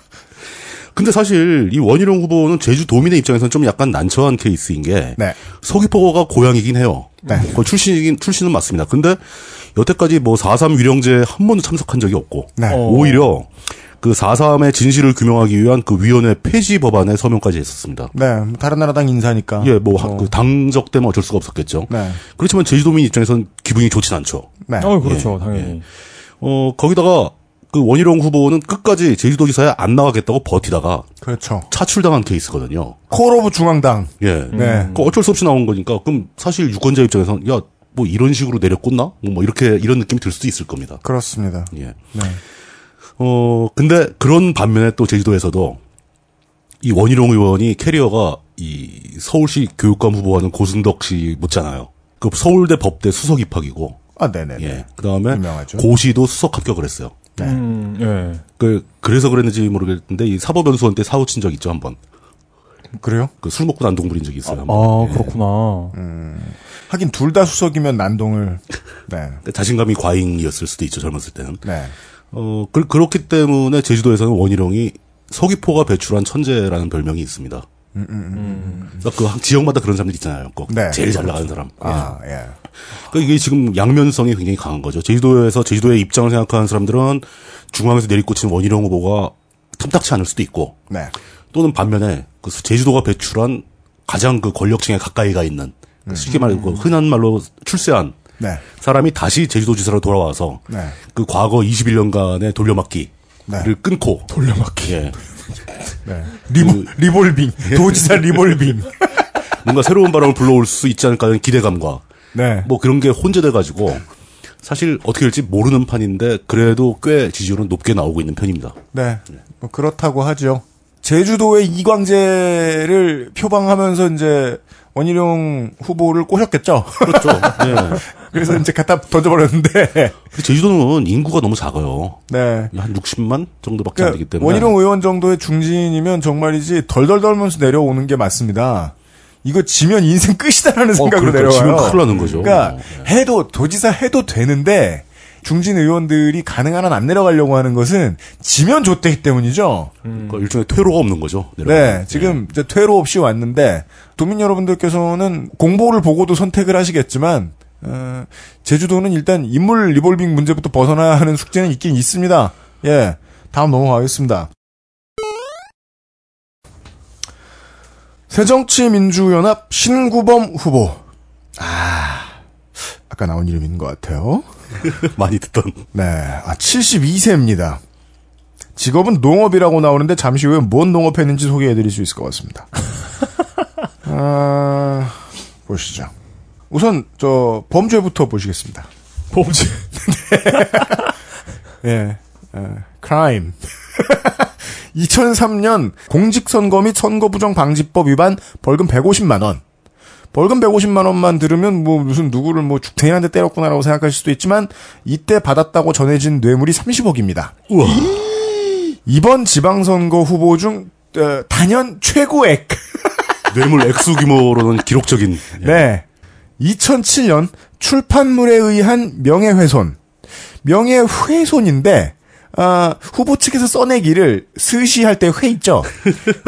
근데 사실 이 원희룡 후보는 제주 도민의 입장에서는 좀 약간 난처한 케이스인 게 네. 서귀포가 고향이긴 해요. 네. 그 출신이긴 출신은 맞습니다. 근데 여태까지 뭐 4.3 위령제에 한 번도 참석한 적이 없고 네. 어. 오히려 그 4.3의 진실을 규명하기 위한 그 위원회 폐지 법안에 서명까지 했었습니다. 네. 뭐 딴나라당 인사니까. 예, 뭐, 하- 그 당적되면 어쩔 수가 없었겠죠. 네. 그렇지만 제주도민 입장에서는 기분이 좋진 않죠. 네. 어, 그렇죠, 당연히. 어, 거기다가 그 원희룡 후보는 끝까지 제주도지사에 안 나가겠다고 버티다가 그렇죠. 차출당한 케이스거든요. call of 중앙당. 예. 네. 그 어쩔 수 없이 나온 거니까 그럼 사실 유권자 입장에서는 야, 뭐 이런 식으로 내려꽂나? 뭐, 뭐 이렇게 이런 느낌이 들 수도 있을 겁니다. 그렇습니다. 예. 네. 어, 근데 그런 반면에 또 제주도에서도 이 원희룡 의원이 캐리어가 이 서울시 교육감 후보하는 고승덕 씨 못잖아요. 그 서울대 법대 수석 입학이고, 아, 네네네. 예. 그 다음에 유명하죠. 고시도 수석 합격을 했어요. 네. 음, 예. 그, 그래서 그랬는지 모르겠는데 이 사법연수원 때 사고 친 적 있죠, 한 번. 그래요? 그 술 먹고 난동 부린 적이 있어요. 한 번. 아, 예. 그렇구나. 하긴 둘 다 수석이면 난동을. 네. 근데 자신감이 과잉이었을 수도 있죠, 젊었을 때는. 네. 어, 그, 그렇기 때문에 제주도에서는 원희룡이 서귀포가 배출한 천재라는 별명이 있습니다. 그러니까 그 한- 지역마다 그런 사람들 있잖아요. 꼭 네. 제일 잘 나가는 사람. 아, 예. 그러니까 이게 지금 양면성이 굉장히 강한 거죠. 제주도에서 제주도의 입장을 생각하는 사람들은 중앙에서 내리꽂힌 원희룡 후보가 탐탁치 않을 수도 있고 네. 또는 반면에 그 제주도가 배출한 가장 그 권력층에 가까이 가 있는 그 쉽게 말해 그 흔한 말로 출세한 네. 사람이 다시 제주도지사로 돌아와서 네. 그 과거 21년간의 돌려막기를 네. 끊고 돌려막기 예. 네. revo, revolving. 도지사 리볼빙. 뭔가 새로운 바람을 불러올 수 있지 않을까 하는 기대감과 네. 뭐 그런 게 혼재돼 가지고 사실 어떻게 될지 모르는 판인데 그래도 꽤 지지율은 높게 나오고 있는 편입니다. 네. 뭐 그렇다고 하죠. 제주도의 이광재를 표방하면서 이제 원희룡 후보를 꼬셨겠죠. 그렇죠. 예. 그래서 이제 갖다 던져버렸는데. 제주도는 인구가 너무 작아요. 네. 한 60만 정도밖에 안 되기 그러니까 때문에 원희룡 의원 정도의 중진이면 정말이지 덜덜 떨면서 내려오는 게 맞습니다. 이거 지면 인생 끝이다라는 생각으로 그러니까 내려와요. 큰일 나는 거죠. 그러니까 어, 해도 도지사 해도 되는데 중진 의원들이 가능한 한 안 내려가려고 하는 것은 지면 좋대기 때문이죠. 그러니까 일종의 퇴로가 없는 거죠. 네, 내려가면. 지금 이제 퇴로 없이 왔는데 도민 여러분들께서는 공보를 보고도 선택을 하시겠지만 어, 제주도는 일단 인물 리볼빙 문제부터 벗어나야 하는 숙제는 있긴 있습니다. 예, 다음 넘어가겠습니다. 새정치민주연합 신구범 후보. 아, 아까 나온 이름인 것 같아요. 예. 많이 듣던 네, 아, 72세입니다. 직업은 농업이라고 나오는데 잠시 후에 뭔 농업했는지 소개해드릴 수 있을 것 같습니다. 어, 아, 보시죠. 우선 저 범죄부터 보시겠습니다. 범죄. 예, 어, crime. 2003년 공직선거 및 선거부정 방지법 위반 벌금 150만 원. 벌금 150만 원만 들으면 뭐 무슨 누구를 뭐 죽탱이한테 때렸구나라고 생각하실 수도 있지만 이때 받았다고 전해진 뇌물이 30억입니다. 우와. 이번 지방선거 후보 중 어, 단연 최고액. 뇌물 액수 규모로는 기록적인. 예. 네. 2007년 출판물에 의한 명예훼손. 명예훼손인데 아, 후보 측에서 써내기를 스시할 때 회 있죠.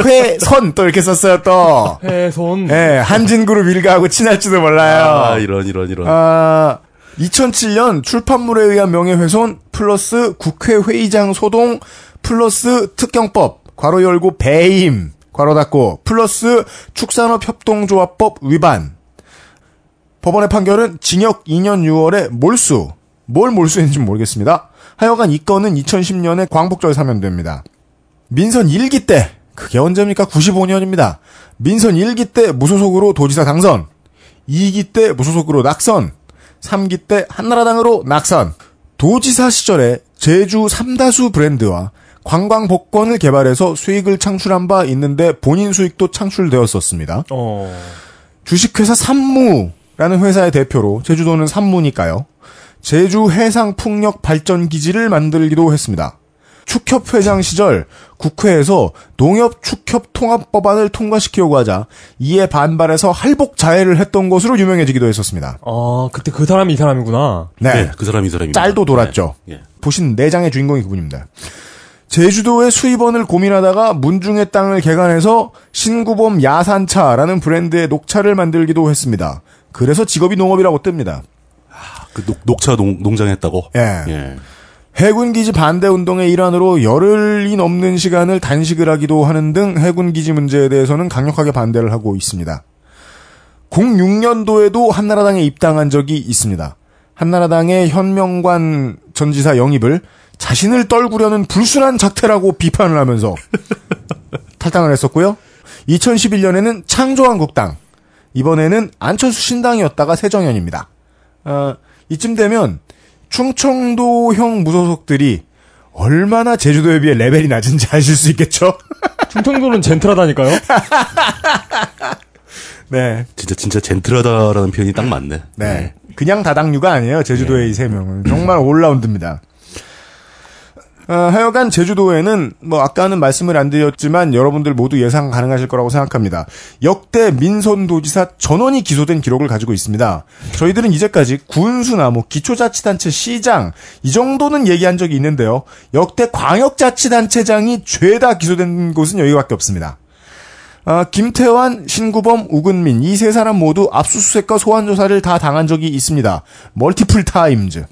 회선 또 이렇게 썼어요 또. 훼손. 예, 한진그룹 일가하고 친할지도 몰라요. 아, 이런, 이런, 이런. 아, 2007년 출판물에 의한 명예훼손 플러스 국회 회의장 소동 플러스 특경법 괄호 열고 배임 괄호 닫고 플러스 축산업협동조합법 위반 법원의 판결은 징역 2년 6월에 몰수 뭘 몰수했는지 모르겠습니다. 하여간 이 건은 2010년에 광복절 사면됩니다. 민선 1기 때 그게 언제입니까? 95년입니다. 민선 1기 때 무소속으로 도지사 당선 2기 때 무소속으로 낙선, 3기 때 한나라당으로 낙선. 도지사 시절에 제주 삼다수 브랜드와 관광 복권을 개발해서 수익을 창출한 바 있는데 본인 수익도 창출되었었습니다. 어. 주식회사 삼무라는 회사의 대표로 제주도는 삼무니까요. 제주 해상 풍력 발전 기지를 만들기도 했습니다. 축협 회장 시절 국회에서 농협 축협 통합 법안을 통과시키려고 하자 이에 반발해서 할복 자해를 했던 것으로 유명해지기도 했었습니다. 아, 그때 그 사람이 이 사람이구나. 네. 네, 그 사람이 이 사람입니다. 짤도 돌았죠. 네, 예. 보신 내장의 주인공이 그분입니다. 제주도의 수입원을 고민하다가 문중의 땅을 개간해서 신구범 야산차라는 브랜드의 녹차를 만들기도 했습니다. 그래서 직업이 농업이라고 뜹니다. 그 녹, 녹차 농, 농장 했다고? 예. 예. 해군 기지 반대 운동의 일환으로 열흘이 넘는 시간을 단식을 하기도 하는 등 해군 기지 문제에 대해서는 강력하게 반대를 하고 있습니다. 06년도에도 한나라당에 입당한 적이 있습니다. 한나라당의 현명관 전지사 영입을 자신을 떨구려는 불순한 작태라고 비판을 하면서 탈당을 했었고요. 2011년에는 창조한국당, 이번에는 안철수 신당이었다가 새정연입니다. 어, 이쯤 되면 충청도형 무소속들이 얼마나 제주도에 비해 레벨이 낮은지 아실 수 있겠죠? 충청도는 젠틀하다니까요? 네. 진짜, 진짜 젠틀하다라는 표현이 딱 맞네. 네. 그냥 다당류가 아니에요. 제주도의 이세 명은. 정말 올라운드입니다. 어, 하여간 제주도에는 뭐 아까는 말씀을 안 드렸지만 여러분들 모두 예상 가능하실 거라고 생각합니다. 역대 민선도지사 전원이 기소된 기록을 가지고 있습니다. 저희들은 이제까지 군수나 뭐 기초자치단체 시장 이 정도는 얘기한 적이 있는데요. 역대 광역자치단체장이 죄다 기소된 곳은 여기밖에 없습니다. 아, 김태환, 신구범, 우근민 이 세 사람 모두 압수수색과 소환 조사를 다 당한 적이 있습니다. multiple times.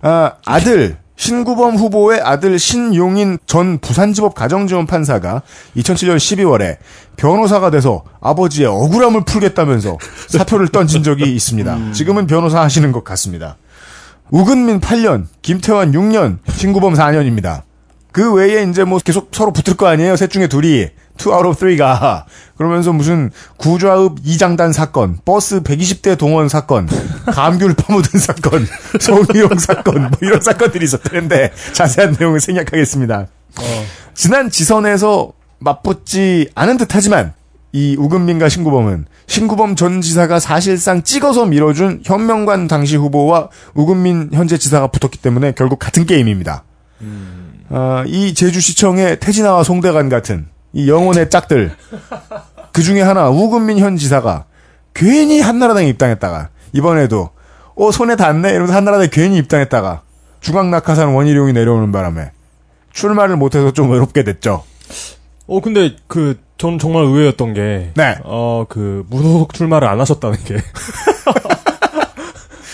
아, 아들 신구범 후보의 아들 신용인 전 부산지법 가정지원 판사가 2007년 12월에 변호사가 돼서 아버지의 억울함을 풀겠다면서 사표를 던진 적이 있습니다. 지금은 변호사 하시는 것 같습니다. 우근민 8년, 김태환 6년, 신구범 4년입니다. 그 외에 이제 뭐 계속 서로 붙을 거 아니에요. 셋 중에 둘이. 2 out of 3가. 그러면서 무슨 구좌읍 이장단 사건, 버스 120대 동원 사건, 감귤 파묻은 사건, 성희롱 사건, 뭐 이런 사건들이 있었는데 자세한 내용을 생략하겠습니다. 지난 지선에서 맞붙지 않은 듯 하지만 이 우금민과 신구범은 신구범 전 지사가 사실상 찍어서 밀어준 현명관 당시 후보와 우금민 현재 지사가 붙었기 때문에 결국 같은 게임입니다. 아, 이 제주시청의 태진아와 송대관 같은 이 영혼의 짝들 그 중에 하나 우금민 현 지사가 괜히 한나라당에 입당했다가 이번에도 어 손에 닿네 이러면서 한나라당에 괜히 입당했다가 중앙 낙하산 원희룡이 내려오는 바람에 출마를 못해서 좀 외롭게 됐죠. 어, 근데 그, 전 정말 의외였던 게. 네. 어, 그, 무소속 출마를 안 하셨다는 게.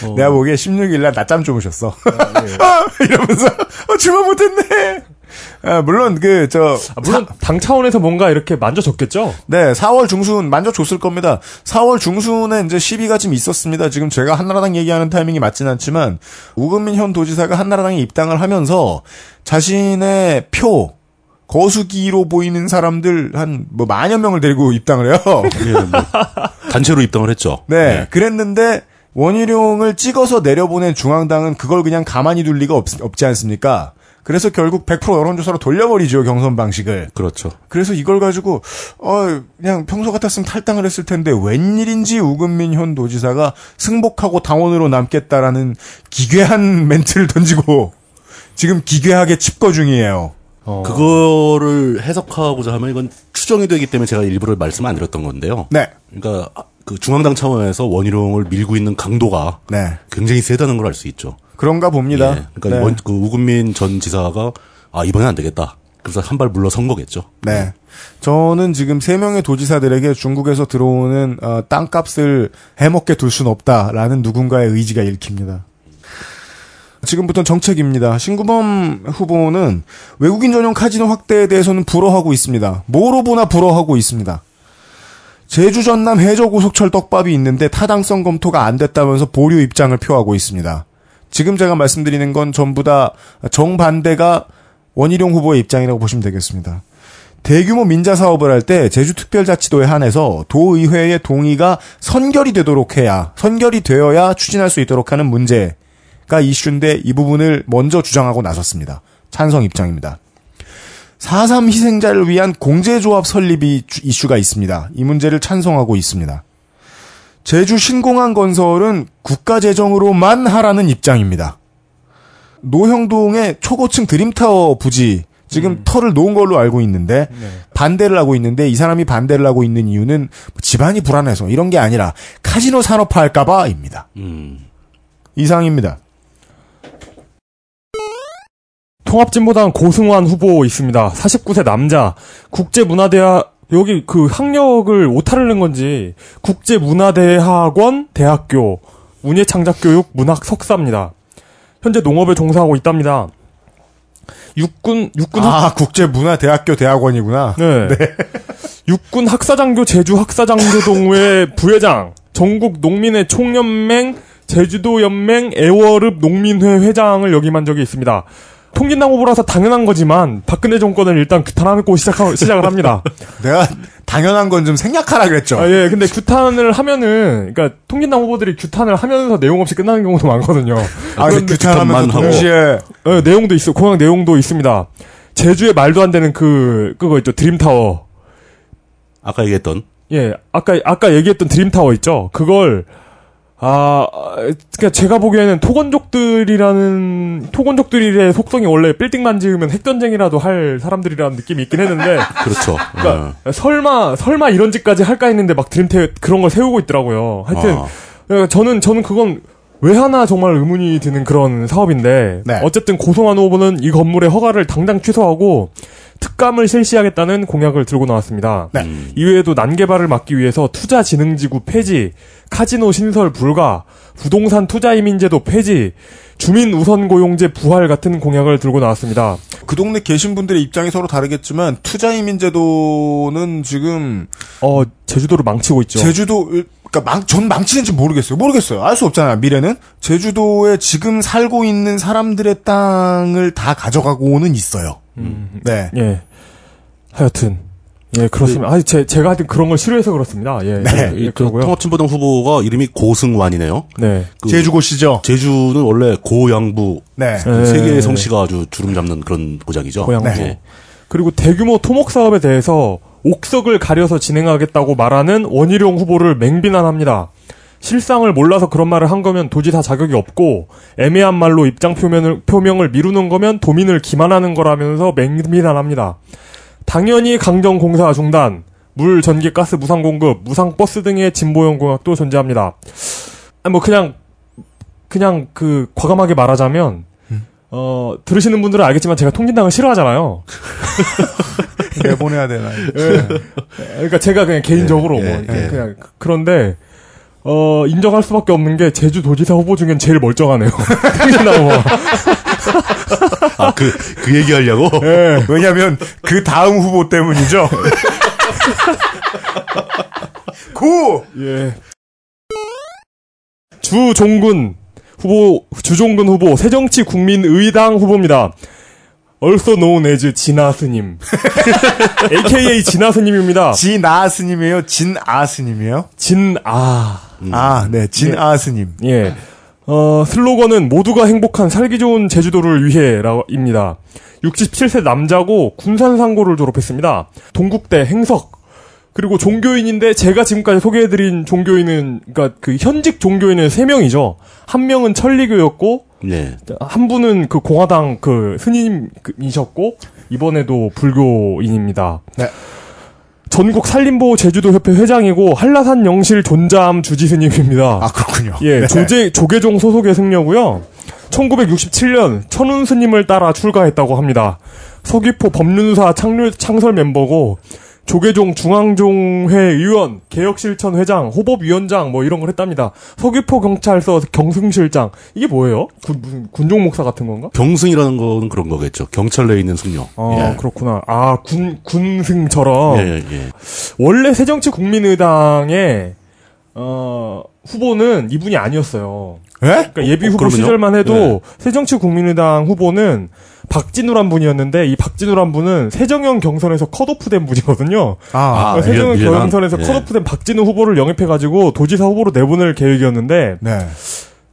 어. 내가 보기에 16일 날 낮잠 주무셨어. 아, 예. 아, 이러면서 어, 출마 못했네. 아, 물론 그저 아, 물론 당 차원에서 뭔가 이렇게 만져줬겠죠? 네, 4월 중순 만져줬을 겁니다. 4월 중순에 이제 시비가 좀 있었습니다. 지금 제가 한나라당 얘기하는 타이밍이 맞진 않지만 우금민 현 도지사가 한나라당에 입당을 하면서 자신의 표 거수기로 보이는 사람들 한 뭐 만여 명을 데리고 입당을 해요. 예, 뭐 단체로 입당을 했죠. 네, 그랬는데 원희룡을 찍어서 내려보낸 중앙당은 그걸 그냥 가만히 둘 리가 없, 없지 않습니까? 그래서 결국 100% 여론조사로 돌려버리죠 경선 방식을. 그렇죠. 그래서 이걸 가지고 어 그냥 평소 같았으면 탈당을 했을 텐데 웬일인지 우금민 현 도지사가 승복하고 당원으로 남겠다라는 기괴한 멘트를 던지고 지금 기괴하게 칩거 중이에요. 어. 그거를 해석하고자 하면 이건 추정이 되기 때문에 제가 일부러 말씀 안 드렸던 건데요. 네, 그러니까 그 중앙당 차원에서 원희룡을 밀고 있는 강도가 네 굉장히 세다는 걸 알 수 있죠. 그런가 봅니다. 예, 그러니까 네. 원- 그 우금민 전 지사가 아 이번엔 안 되겠다. 그래서 한 발 물러선 거겠죠. 네. 저는 지금 세 명의 도지사들에게 중국에서 들어오는 어, 땅값을 해먹게 둘순 없다라는 누군가의 의지가 읽힙니다. 지금부터는 정책입니다. 신구범 후보는 외국인 전용 카지노 확대에 대해서는 불허하고 있습니다. 뭐로 보나 불허하고 있습니다. 제주 전남 해저 고속철 떡밥이 있는데 타당성 검토가 안 됐다면서 보류 입장을 표하고 있습니다. 지금 제가 말씀드리는 건 전부 다 정반대가 원희룡 후보의 입장이라고 보시면 되겠습니다. 대규모 민자 사업을 할 때 제주특별자치도에 한해서 도의회의 동의가 선결이 되도록 해야 선결이 되어야 추진할 수 있도록 하는 문제가 이슈인데 이 부분을 먼저 주장하고 나섰습니다. 찬성 입장입니다. 4.3 희생자를 위한 공제조합 설립이 주- 이슈가 있습니다. 이 문제를 찬성하고 있습니다. 제주 신공항 건설은 국가 재정으로만 하라는 입장입니다. 노형동의 초고층 드림타워 부지 지금 터를 놓은 걸로 알고 있는데 반대를 하고 있는데 이 사람이 반대를 하고 있는 이유는 집안이 불안해서 이런 게 아니라 카지노 산업화할까봐입니다. 음. 이상입니다. 통합진보당 고승환 후보 있습니다. 49세 남자. 국제문화대학 여기 그 학력을 오타를 낸 건지 국제문화대학원 대학교 문예창작교육 문학 석사입니다. 현재 농업에 종사하고 있답니다. 육군 육군 학아 국제문화대학교 대학원이구나. 네. 육군 학사장교 제주 학사장교 동회 부회장, 전국 농민의 총연맹, 제주도 연맹 애월읍 농민회 회장을 역임한 적이 있습니다. 통진당 후보라서 당연한 거지만 박근혜 정권을 일단 규탄하고 시작하, 시작을 합니다. 내가 당연한 건 좀 생략하라 그랬죠. 아, 예, 근데 규탄을 하면은, 그러니까 통진당 후보들이 규탄을 하면서 내용 없이 끝나는 경우도 많거든요. 아, 하고. 동시에 예, 내용도 있어, 공약 내용도 있습니다. 제주에 말도 안 되는 그, 그거 있죠, 드림타워. 아까 얘기했던 예, 아까 아까 얘기했던 드림타워 있죠. 그걸 아, 그러니까 제가 보기에는 토건족들이라는 토건족들의 속성이 원래 빌딩만 지으면 핵전쟁이라도 할 사람들이라는 느낌이 있긴 했는데 그렇죠. 그러니까 설마 설마 이런 짓까지 할까 했는데 막 드림테 그런 걸 세우고 있더라고요. 하여튼 아. 그러니까 저는 저는 그건 왜 하나 정말 의문이 드는 그런 사업인데 네. 어쨌든 고성환 후보는 이 건물의 허가를 당장 취소하고 특감을 실시하겠다는 공약을 들고 나왔습니다. 네. 음. 이외에도 난개발을 막기 위해서 투자진흥지구 폐지, 카지노 신설 불가, 부동산 투자이민제도 폐지, 주민 우선 고용제 부활 같은 공약을 들고 나왔습니다. 그 동네 계신 분들의 입장이 서로 다르겠지만 투자이민제도는 지금 어 제주도를 망치고 있죠. 제주도 그러니까 망, 전 망치는지 모르겠어요. 모르겠어요. 알 수 없잖아요. 미래는 제주도에 지금 살고 있는 사람들의 땅을 다 가져가고는 있어요. 네. 예. 하여튼 예 그렇습니다. 아니 제 제가 하여튼 그런 걸 싫어해서 그렇습니다. 예. 네. 예, 그 그러고요. 통합진보당 후보가 이름이 고승완이네요. 네. 그 제주고시죠. 제주는 원래 고양부 네. 네. 그 세계의 성씨가 아주 주름 잡는 그런 고장이죠. 고양부. 네. 그리고 대규모 토목 사업에 대해서 옥석을 가려서 진행하겠다고 말하는 원희룡 후보를 맹비난합니다. 실상을 몰라서 그런 말을 한 거면 도지사 자격이 없고 애매한 말로 입장 표명을 표명을 미루는 거면 도민을 기만하는 거라면서 맹비난합니다. 당연히 강정 공사 중단, 물, 전기, 가스 무상 공급, 무상 버스 등의 진보형 공약도 존재합니다. 아니, 뭐 그냥 그냥 그 과감하게 말하자면 어 들으시는 분들은 알겠지만 제가 통진당을 싫어하잖아요. 내보내야 되나. 그러니까 제가 그냥 개인적으로 예, 뭐 예, 그냥, 예. 그런데 어 인정할 수밖에 없는 게 제주 도지사 후보 중엔 제일 멀쩡하네요. 후보. 아, 그, 그 얘기 하려고? 예. 왜냐면 그 다음 후보 때문이죠. 고! 예. 주종근 후보 주종근 후보 새정치 국민의당 후보입니다. also known as 진아 스님. AKA 진아 스님입니다. 진아 스님이에요? 진아 스님이에요? 진아. 아, 네, 진아 스님. 예. 어, 슬로건은 모두가 행복한 살기 좋은 제주도를 위해라입니다. 67세 남자고 군산상고를 졸업했습니다. 동국대 행석. 그리고 종교인인데 제가 지금까지 소개해드린 종교인은 그러니까 그 현직 종교인은 3명이죠. 한 명은 천리교였고 네. 한 분은 그 공화당 그 스님이셨고 이번에도 불교인입니다. 네. 전국 산림보호 제주도 협회 회장이고 한라산 영실 존잠 주지 스님입니다. 아, 그렇군요. 예, 네. 조제 조계종 소속의 승려고요. 1967년 천운 스님을 따라 출가했다고 합니다. 서귀포 법륜사 창률, 창설 멤버고 조계종 중앙종회 의원, 개혁실천 회장, 호법위원장 뭐 이런 걸 했답니다. 서귀포 경찰서 경승실장 이게 뭐예요? 군, 무슨 군종 목사 같은 건가? 경승이라는 거는 그런 거겠죠. 경찰 내에 있는 승려. 아 예. 그렇구나. 아 군 군승처럼 예, 예, 예. 원래 새정치 국민의당의 어, 후보는 이분이 아니었어요. 예? 그러니까 예비 어, 후보 그러면요? 시절만 해도 네. 새정치 국민의당 후보는 박진우란 분이었는데 이 박진우란 분은 새정연 경선에서 컷오프된 분이거든요. 아, 아, 새정연 미안- 미안한- 경선에서 예. 컷오프된 박진우 후보를 영입해가지고 도지사 후보로 내보낼 계획이었는데 네.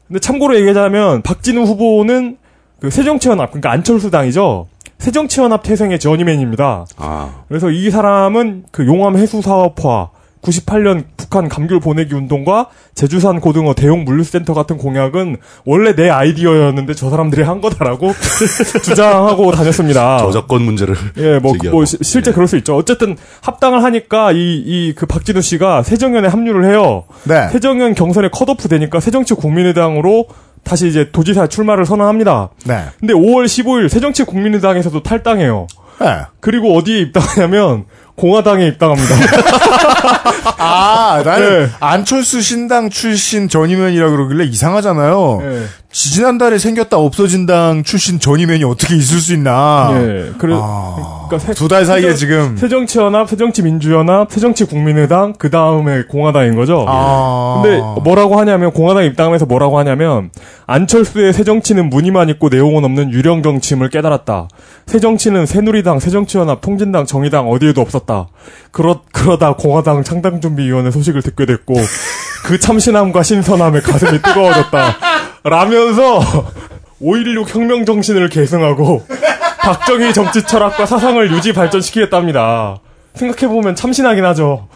근데 참고로 얘기하자면 박진우 후보는 그 새정치연합 그러니까 안철수당이죠. 새정치연합 태생의 저니맨입니다. 아, 그래서 이 사람은 그 용암 해수 사업화 98년 북한 감귤 보내기 운동과 제주산 고등어 대용 물류센터 같은 공약은 원래 내 아이디어였는데 저 사람들이 한 거다라고 주장하고 다녔습니다. 저작권 문제를. 예, 뭐, 제기하고. 뭐 시- 실제 예. 그럴 수 있죠. 어쨌든 합당을 하니까 이 이 그 박진우 씨가 새정연에 합류를 해요. 네. 새정연 경선에 컷오프 되니까 새정치 국민의당으로 다시 이제 도지사 출마를 선언합니다. 네. 근데 5월 15일 새정치 국민의당에서도 탈당해요. 네. 그리고 어디에 입당하냐면 공화당에 입당합니다. 아, 나는 네. 안철수 신당 출신 전임원이라 그러길래 이상하잖아요. 예. 지난달에 생겼다 없어진 당 출신 전임원이 어떻게 있을 수 있나. 예. 그래, 아, 그러니까 새- 두달 사이에 새정- 지금. 새정치연합, 새정치민주연합, 새정치국민의당, 그 다음에 공화당인 거죠. 아. 근데 뭐라고 하냐면 공화당 입당하면서 뭐라고 하냐면 안철수의 새정치는 무늬만 있고 내용은 없는 유령 정치임을 깨달았다. 새정치는 새누리당, 새정치연합, 통진당, 정의당 어디에도 없었다. 그러 그러다 공화당 창당준비위원회 소식을 듣게 됐고 그 참신함과 신선함에 가슴이 뜨거워졌다. 라면서 5.16 혁명 정신을 계승하고 박정희 정치 철학과 사상을 유지 발전시키겠답니다. 생각해보면 참신하긴 하죠.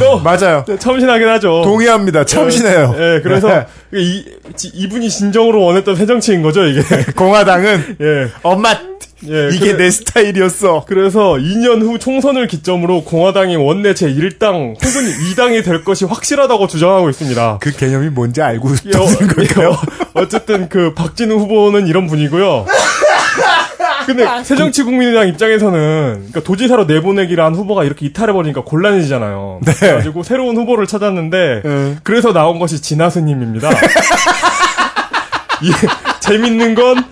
또 맞아요. 네, 참신하긴 하죠. 동의합니다. 참신해요. 예, 그래서 네. 이, 지- 이분이 진정으로 원했던 새정치인 거죠, 이게. 공화당은 예. 엄마 예. 이게 그래, 내 스타일이었어. 그래서 2년 후 총선을 기점으로 공화당이 원내 제1당 혹은 2당이 될 것이 확실하다고 주장하고 있습니다. 그 개념이 뭔지 알고 예, 있는 어, 걸까요? 예, 어쨌든 그 박진우 후보는 이런 분이고요. 근데 새정치국민의당 입장에서는 그러니까 도지사로 내보내기를 한 후보가 이렇게 이탈해버리니까 곤란해지잖아요. 그래가지고 새로운 후보를 찾았는데 그래서 나온 것이 진하스님입니다. 이, 재밌는 건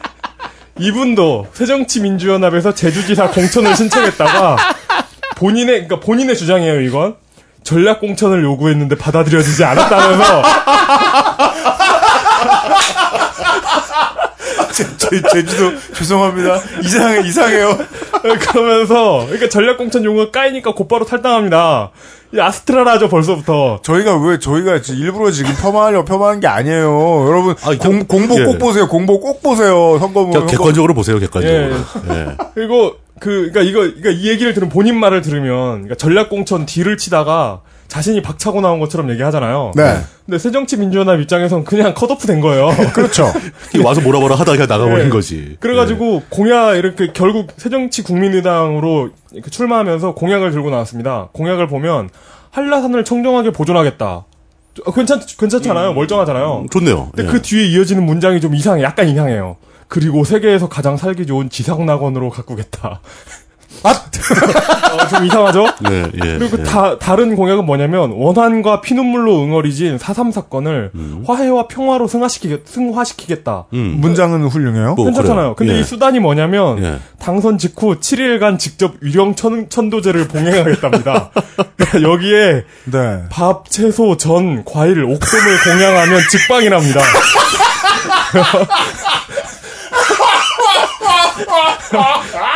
이분도 새정치민주연합에서 제주지사 공천을 신청했다가 본인의 그러니까 본인의 주장이에요 이건 전략 공천을 요구했는데 받아들여지지 않았다면서 제, 제 주도 죄송합니다. 이상해 이상해요. 그러면서 그러니까 전략 공천 용어가 까이니까 곧바로 탈당합니다. 이 아스트라라죠 벌써부터. 저희가 왜 저희가 지- 일부러 지금 폄하하려고 겸하는 게 아니에요. 여러분 아, 공, 겨- 공보 예. 꼭 보세요. 공보 꼭 보세요. 선거문. 객- 객관적으로 보세요, 객관적으로. 예. 예. 그리고 그 그러니까 이거 그러니까 이 얘기를 들은 본인 말을 들으면 그러니까 전략 공천 뒤를 치다가 자신이 박차고 나온 것처럼 얘기하잖아요. 네. 근데 새정치민주연합 입장에선 그냥 컷오프 된 거예요. 그렇죠. 와서 뭐라 뭐라 하다가 그냥 나가버린 예. 거지. 그래가지고 공약 이렇게 결국 새정치 국민의당으로 이렇게 출마하면서 공약을 들고 나왔습니다. 공약을 보면 한라산을 청정하게 보존하겠다. 어, 괜찮 괜찮잖아요. 멀쩡하잖아요. 예. 좋네요. 근데 예. 그 뒤에 이어지는 문장이 좀 이상해. 약간 이상해요. 그리고 세계에서 가장 살기 좋은 지상 낙원으로 가꾸겠다. 아! 어, 좀 이상하죠? 예, 예. 그리고 예. 다, 다른 공약은 뭐냐면, 원한과 피눈물로 응어리진 4.3 사건을 화해와 평화로 승화시키겠, 승화시키겠다. 음. 문장은 훌륭해요. 뭐, 괜찮잖아요. 그래요. 근데 예. 이 수단이 뭐냐면, 예. 당선 직후 7일간 직접 유령 천, 천도제를 봉행하겠답니다. 여기에 네. 밥, 채소, 전, 과일, 옥돔을 공양하면 직방이랍니다.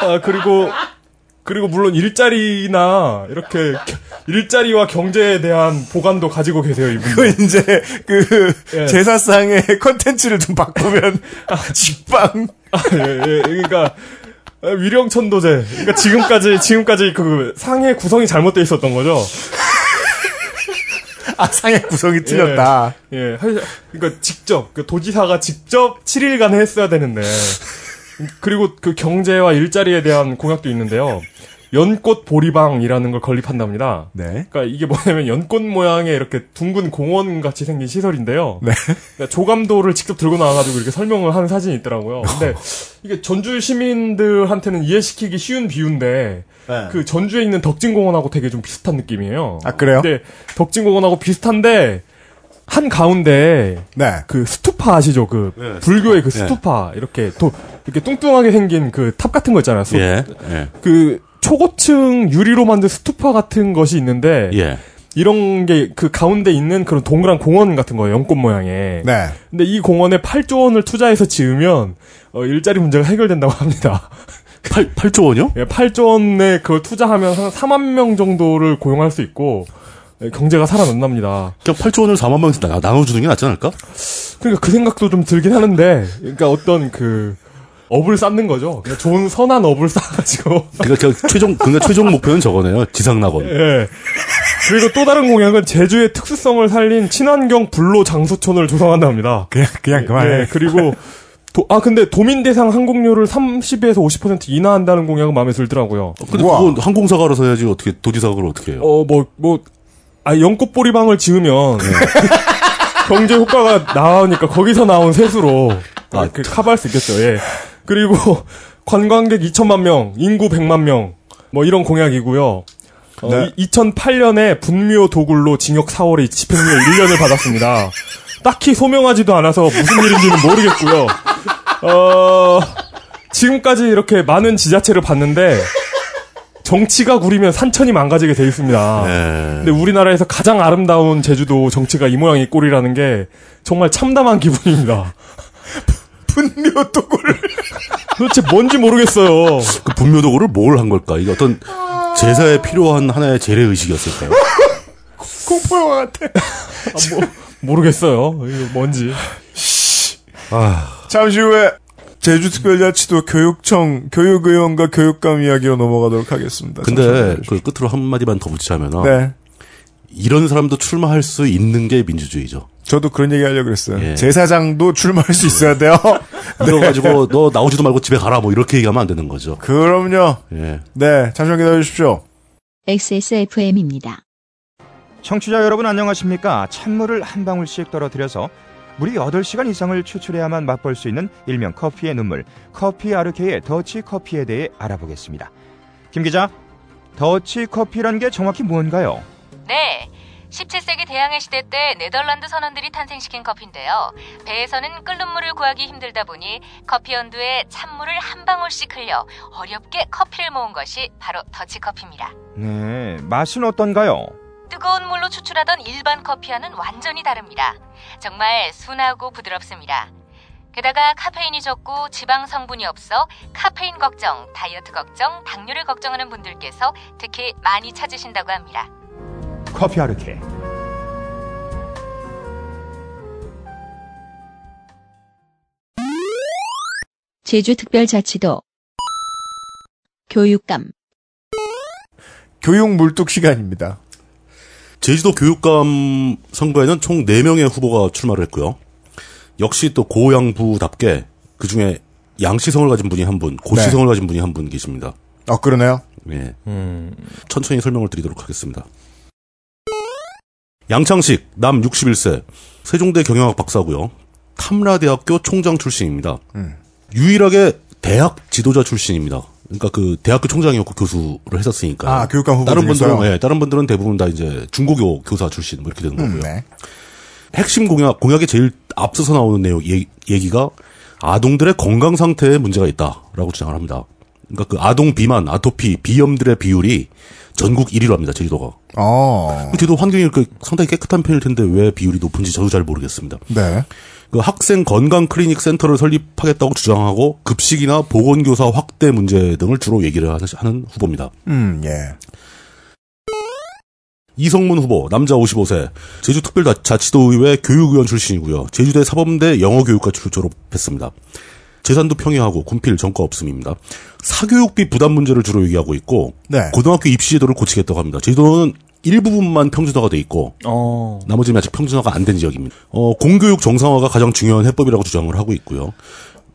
아, 그리고 그리고 물론 일자리나 이렇게 겨- 일자리와 경제에 대한 보관도 가지고 계세요 이분. 그 이제 그 예. 제사상의 컨텐츠를 좀 바꾸면 직방 예, 예, 그러니까 위령천도제. 그러니까 지금까지 지금까지 그 상의 구성이 잘못돼 있었던 거죠. 아 상의 구성이 틀렸다. 예, 할- 그러니까 직접 그 도지사가 직접 7일간 했어야 되는데 그리고 그 경제와 일자리에 대한 공약도 있는데요. 연꽃 보리방이라는 걸 건립한답니다. 네. 그러니까 이게 뭐냐면 연꽃 모양의 이렇게 둥근 공원 같이 생긴 시설인데요. 네. 그러니까 조감도를 직접 들고 나와가지고 이렇게 설명을 하는 사진이 있더라고요. 근데 이게 전주 시민들한테는 이해시키기 쉬운 비유인데 네. 그 전주에 있는 덕진공원하고 되게 좀 비슷한 느낌이에요. 아 그래요? 근데 덕진공원하고 비슷한데 한 가운데 네. 그 스투파 아시죠? 그 네, 불교의 그 스투파. 스투파 이렇게 또 이렇게 뚱뚱하게 생긴 그 탑 같은 거 있잖아요. 소- 예. 예. 그 초고층 유리로 만든 스투파 같은 것이 있는데 예. 이런 게 그 가운데 있는 그런 동그란 공원 같은 거예요. 연꽃 모양의. 네. 근데 이 공원에 8조 원을 투자해서 지으면 어, 일자리 문제가 해결된다고 합니다. 8, 8조 원이요? 예, 8조 원에 그걸 투자하면 한 4만 명 정도를 고용할 수 있고 예, 경제가 살아난답니다. 그냥 8조 원을 4만 명에서 나, 나눠주는 게 낫지 않을까? 그러니까 그 생각도 좀 들긴 하는데, 그러니까 어떤 그 업을 쌓는 거죠. 그냥 좋은 선한 업을 쌓아가지고. 그러니까 저 최종, 그러니까 최종 목표는 저거네요. 지상낙원. 예. 그리고 또 다른 공약은 제주의 특수성을 살린 친환경 불로 장수촌을 조성한답니다. 그냥 그냥 그만해. 예, 그리고 도- 아 근데 도민 대상 항공료를 30에서 50% 인하한다는 공약은 마음에 들더라고요. 근데 우와. 그건 항공사가 알아서 해야지 어떻게 도지사가 그걸 어떻게 해요? 어뭐뭐 아 연꽃보리방을 지으면 경제 효과가 나오니까 거기서 나온 세수로 아, 그 커버할 수 있겠죠. 예. 그리고 관광객 2천만 명, 인구 100만 명, 뭐 이런 공약이고요. 어, 네. 2008년에 분묘 도굴로 징역 4월에 집행유예 1년을 받았습니다. 딱히 소명하지도 않아서 무슨 일인지는 모르겠고요. 어, 지금까지 이렇게 많은 지자체를 봤는데 정치가 구리면 산천이 망가지게 돼 있습니다. 예. 근데 우리나라에서 가장 아름다운 제주도 정치가 이 모양이 꼴이라는 게 정말 참담한 기분입니다. 분묘 도구를 도대체 뭔지 모르겠어요. 그 분묘도구를 뭘 한 걸까? 이게 어떤 제사에 필요한 하나의 재래 의식이었을까요? 공포 영화 같아. 아, 뭐, 모르겠어요. 이거 뭔지. 잠시 후에 제주특별자치도 교육청 교육의원과 교육감 이야기로 넘어가도록 하겠습니다. 근데. 그 끝으로 한 마디만 더 붙이자면 네. 이런 사람도 출마할 수 있는 게 민주주의죠. 저도 그런 얘기 하려고 그랬어요. 예. 제사장도 출마할 수 있어야 돼요. 그래가지고 너 나오지도 말고 집에 가라 뭐 이렇게 얘기하면 안 되는 거죠. 그럼요. 예. 네. 잠시만 기다려 주십시오. XSFM입니다. 청취자 여러분 안녕하십니까? 찬물을 한 방울씩 떨어뜨려서 무리 8시간 이상을 추출해야만 맛볼 수 있는 일명 커피의 눈물, 커피 아르케의 더치 커피에 대해 알아보겠습니다. 김 기자, 더치 커피란 게 정확히 뭔가요? 네. 17세기 대항해 시대 때 네덜란드 선원들이 탄생시킨 커피인데요. 배에서는 끓는 물을 구하기 힘들다 보니 커피 연두에 찬물을 한 방울씩 흘려 어렵게 커피를 모은 것이 바로 더치커피입니다. 네, 맛은 어떤가요? 뜨거운 물로 추출하던 일반 커피와는 완전히 다릅니다. 정말 순하고 부드럽습니다. 게다가 카페인이 적고 지방 성분이 없어 카페인 걱정, 다이어트 걱정, 당뇨를 걱정하는 분들께서 특히 많이 찾으신다고 합니다. 커피 아르케. 제주특별자치도 교육감 교육 물뚝 시간입니다. 제주도 교육감 선거에는 총 4명의 후보가 출마를 했고요. 역시 또 고양부답게 그 중에 양시성을 가진 분이 한 분, 고시성을 가진 분이 한 분 계십니다. 어, 그러네요. 예. 음, 천천히 설명을 드리도록 하겠습니다. 양창식, 남 61세, 세종대 경영학 박사고요. 탐라대학교 총장 출신입니다. 음. 유일하게 대학 지도자 출신입니다. 그러니까 그 대학교 총장이었고 교수를 했었으니까. 아, 교육감 후보 다른 분들은? 예, 다른 분들은 대부분 다 이제 중고교 교사 출신 뭐 이렇게 되는 거고요. 음, 네. 핵심 공약, 공약에 제일 앞서서 나오는 내용, 얘, 얘기가 아동들의 건강 상태에 문제가 있다라고 주장을 합니다. 그러니까 그 아동 비만, 아토피, 비염들의 비율이 전국 1위로 합니다, 제주도가. 어. 제주도 환경이 그 상당히 깨끗한 편일 텐데 왜 비율이 높은지 저도 잘 모르겠습니다. 네. 그 학생 건강 클리닉 센터를 설립하겠다고 주장하고 급식이나 보건교사 확대 문제 등을 주로 얘기를 하는, 하는 후보입니다. 음, 예. 이성문 후보, 남자 55세, 제주특별자치도의회 교육위원 출신이고요. 제주대 사범대 영어교육과 졸업했습니다. 재산도 평이하고 군필 전과 없음입니다. 사교육비 부담 문제를 주로 얘기하고 있고 네. 고등학교 입시 제도를 고치겠다고 합니다. 제주도는 일부분만 평준화가 돼 있고 어. 나머지는 아직 평준화가 안 된 지역입니다. 어, 공교육 정상화가 가장 중요한 해법이라고 주장을 하고 있고요.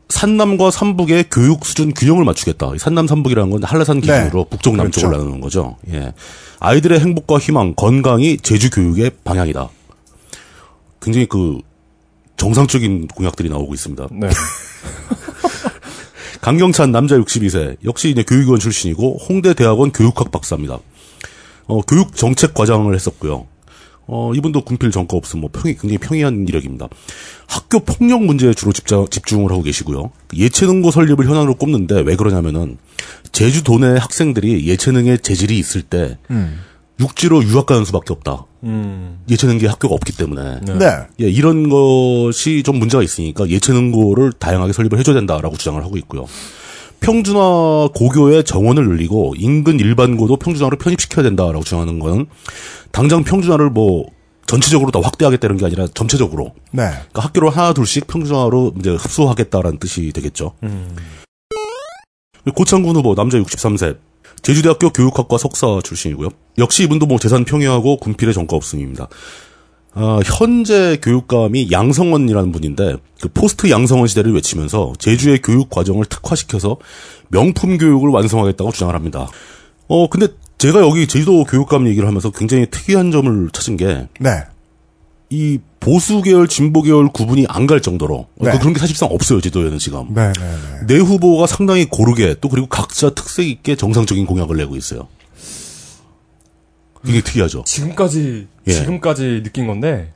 산남과 삼북의 교육 수준 균형을 맞추겠다. 이 산남 삼북이라는 건 한라산 기준으로 네. 북쪽 남쪽을 그렇죠. 나누는 거죠. 예. 아이들의 행복과 희망, 건강이 제주 교육의 방향이다. 굉장히 그 정상적인 공약들이 나오고 있습니다. 네. 강경찬 남자 62세 역시 이제 교육원 출신이고 홍대 대학원 교육학 박사입니다. 어, 교육 정책 과장을 했었고요. 어, 이분도 군필 전과 없음 뭐 평이 굉장히 평이한 이력입니다. 학교 폭력 문제에 주로 집자, 집중을 하고 계시고요. 예체능고 설립을 현안으로 꼽는데 왜 그러냐면은 제주도 내 학생들이 예체능의 재질이 있을 때 음. 육지로 유학 가는 수밖에 없다. 음. 예체능계 학교가 없기 때문에 네. 네. 예, 이런 것이 좀 문제가 있으니까 예체능고를 다양하게 설립을 해줘야 된다라고 주장을 하고 있고요. 평준화 고교의 정원을 늘리고 인근 일반고도 평준화로 편입시켜야 된다라고 주장하는 거는 당장 평준화를 뭐 전체적으로 다 확대하겠다는 게 아니라 전체적으로 네. 그러니까 학교를 하나 둘씩 평준화로 이제 흡수하겠다라는 뜻이 되겠죠. 고창군 후보 남자 63세 제주대학교 교육학과 석사 출신이고요. 역시 이분도 뭐 재산 평이하고 군필의 전과 없음입니다. 아, 현재 교육감이 양성원이라는 분인데 그 포스트 양성원 시대를 외치면서 제주의 교육 과정을 특화시켜서 명품 교육을 완성하겠다고 주장을 합니다. 어 근데 제가 여기 제주도 교육감 얘기를 하면서 굉장히 특이한 점을 찾은 게 이 네. 보수 계열, 진보 계열 구분이 안 갈 정도로 네. 그 그런 게 사실상 없어요 제주도에는 지금. 네, 네, 네. 내 후보가 상당히 고르게 또 그리고 각자 특색 있게 정상적인 공약을 내고 있어요. 굉장히 특이하죠. 지금까지 예. 지금까지 느낀 건데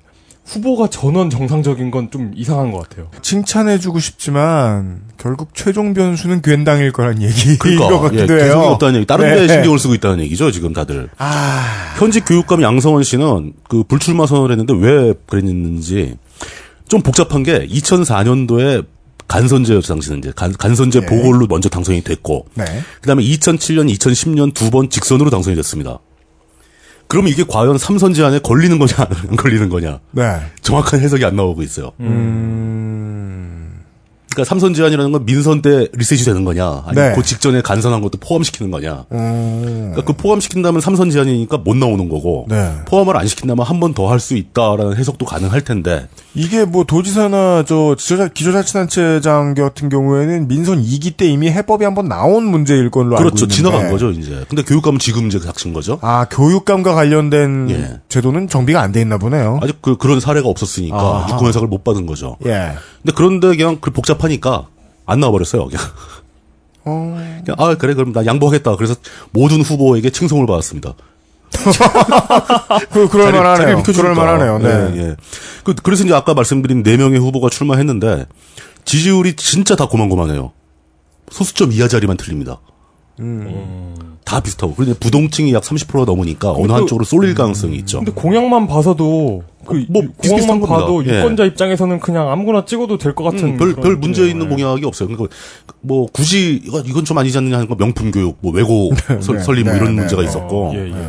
후보가 전원 정상적인 건 좀 이상한 것 같아요. 칭찬해주고 싶지만 결국 최종 변수는 괜당일 거란 얘기인 것 그러니까 같기도 예, 해요. 없다는 얘기. 다른 네. 데 신경을 쓰고 있다는 얘기죠 지금 다들. 아, 현직 교육감 양성원 씨는 그 불출마 선언을 했는데 왜 그랬는지 좀 복잡한 게 2004년도에 간선제였죠 당시는 이제 간, 간선제 네. 보궐로 먼저 당선이 됐고 네. 그다음에 2007년, 2010년 두 번 직선으로 당선이 됐습니다. 그럼 이게 과연 삼선 제한에 걸리는 거냐 안 걸리는 거냐 네. 정확한 해석이 안 나오고 있어요. 음, 그러니까 삼선 제한이라는 건 민선 때 리셋이 되는 거냐 아니면 네. 그 직전에 간선한 것도 포함시키는 거냐 음, 그러니까 그 포함시킨다면 삼선 제한이니까 못 나오는 거고 네. 포함을 안 시킨다면 한 번 더 할 수 있다라는 해석도 가능할 텐데 이게 뭐 도지사나 저 기초자, 기초자치단체장 같은 경우에는 민선 2기 때 이미 해법이 한 번 나온 문제일 걸로 알고 그렇죠 있는데. 지나간 거죠 이제 근데 교육감은 지금 이제 닥친 거죠 아, 교육감과 관련된 예. 제도는 정비가 안 돼 있나 보네요. 아직 그 그런 사례가 없었으니까 아하. 육군 해석을 못 받은 거죠 예. 근데 그런데 그냥 그 복잡 하니까 안 나와버렸어요 그냥 어, 그냥 아 그래 그럼 나 양보하겠다 그래서 모든 후보에게 칭송을 받았습니다 그, 그럴 만하네요. 그럴 만하네요. 네. 예, 예. 그, 그래서 이제 아까 말씀드린 네 명의 후보가 출마했는데 지지율이 진짜 다 고만고만해요. 소수점 이하 자리만 틀립니다. 다 비슷하고. 그런데 부동층이 약 30%가 넘으니까 어느 그- 한쪽으로 쏠릴 가능성이 있죠. 근데 공약만 봐서도 그뭐 비슷비슷한 공약만 봐도 겁니다. 예. 유권자 입장에서는 그냥 아무거나 찍어도 될 것 같은 음, 별, 별 문제. 있는 공약이 없어요. 그러니까 뭐 굳이 이건, 이건 좀 아니지 않느냐 하는 거 명품 교육, 뭐 외고 설, 네, 설립 뭐 네, 이런 네, 문제가 네. 있었고. 예, 예.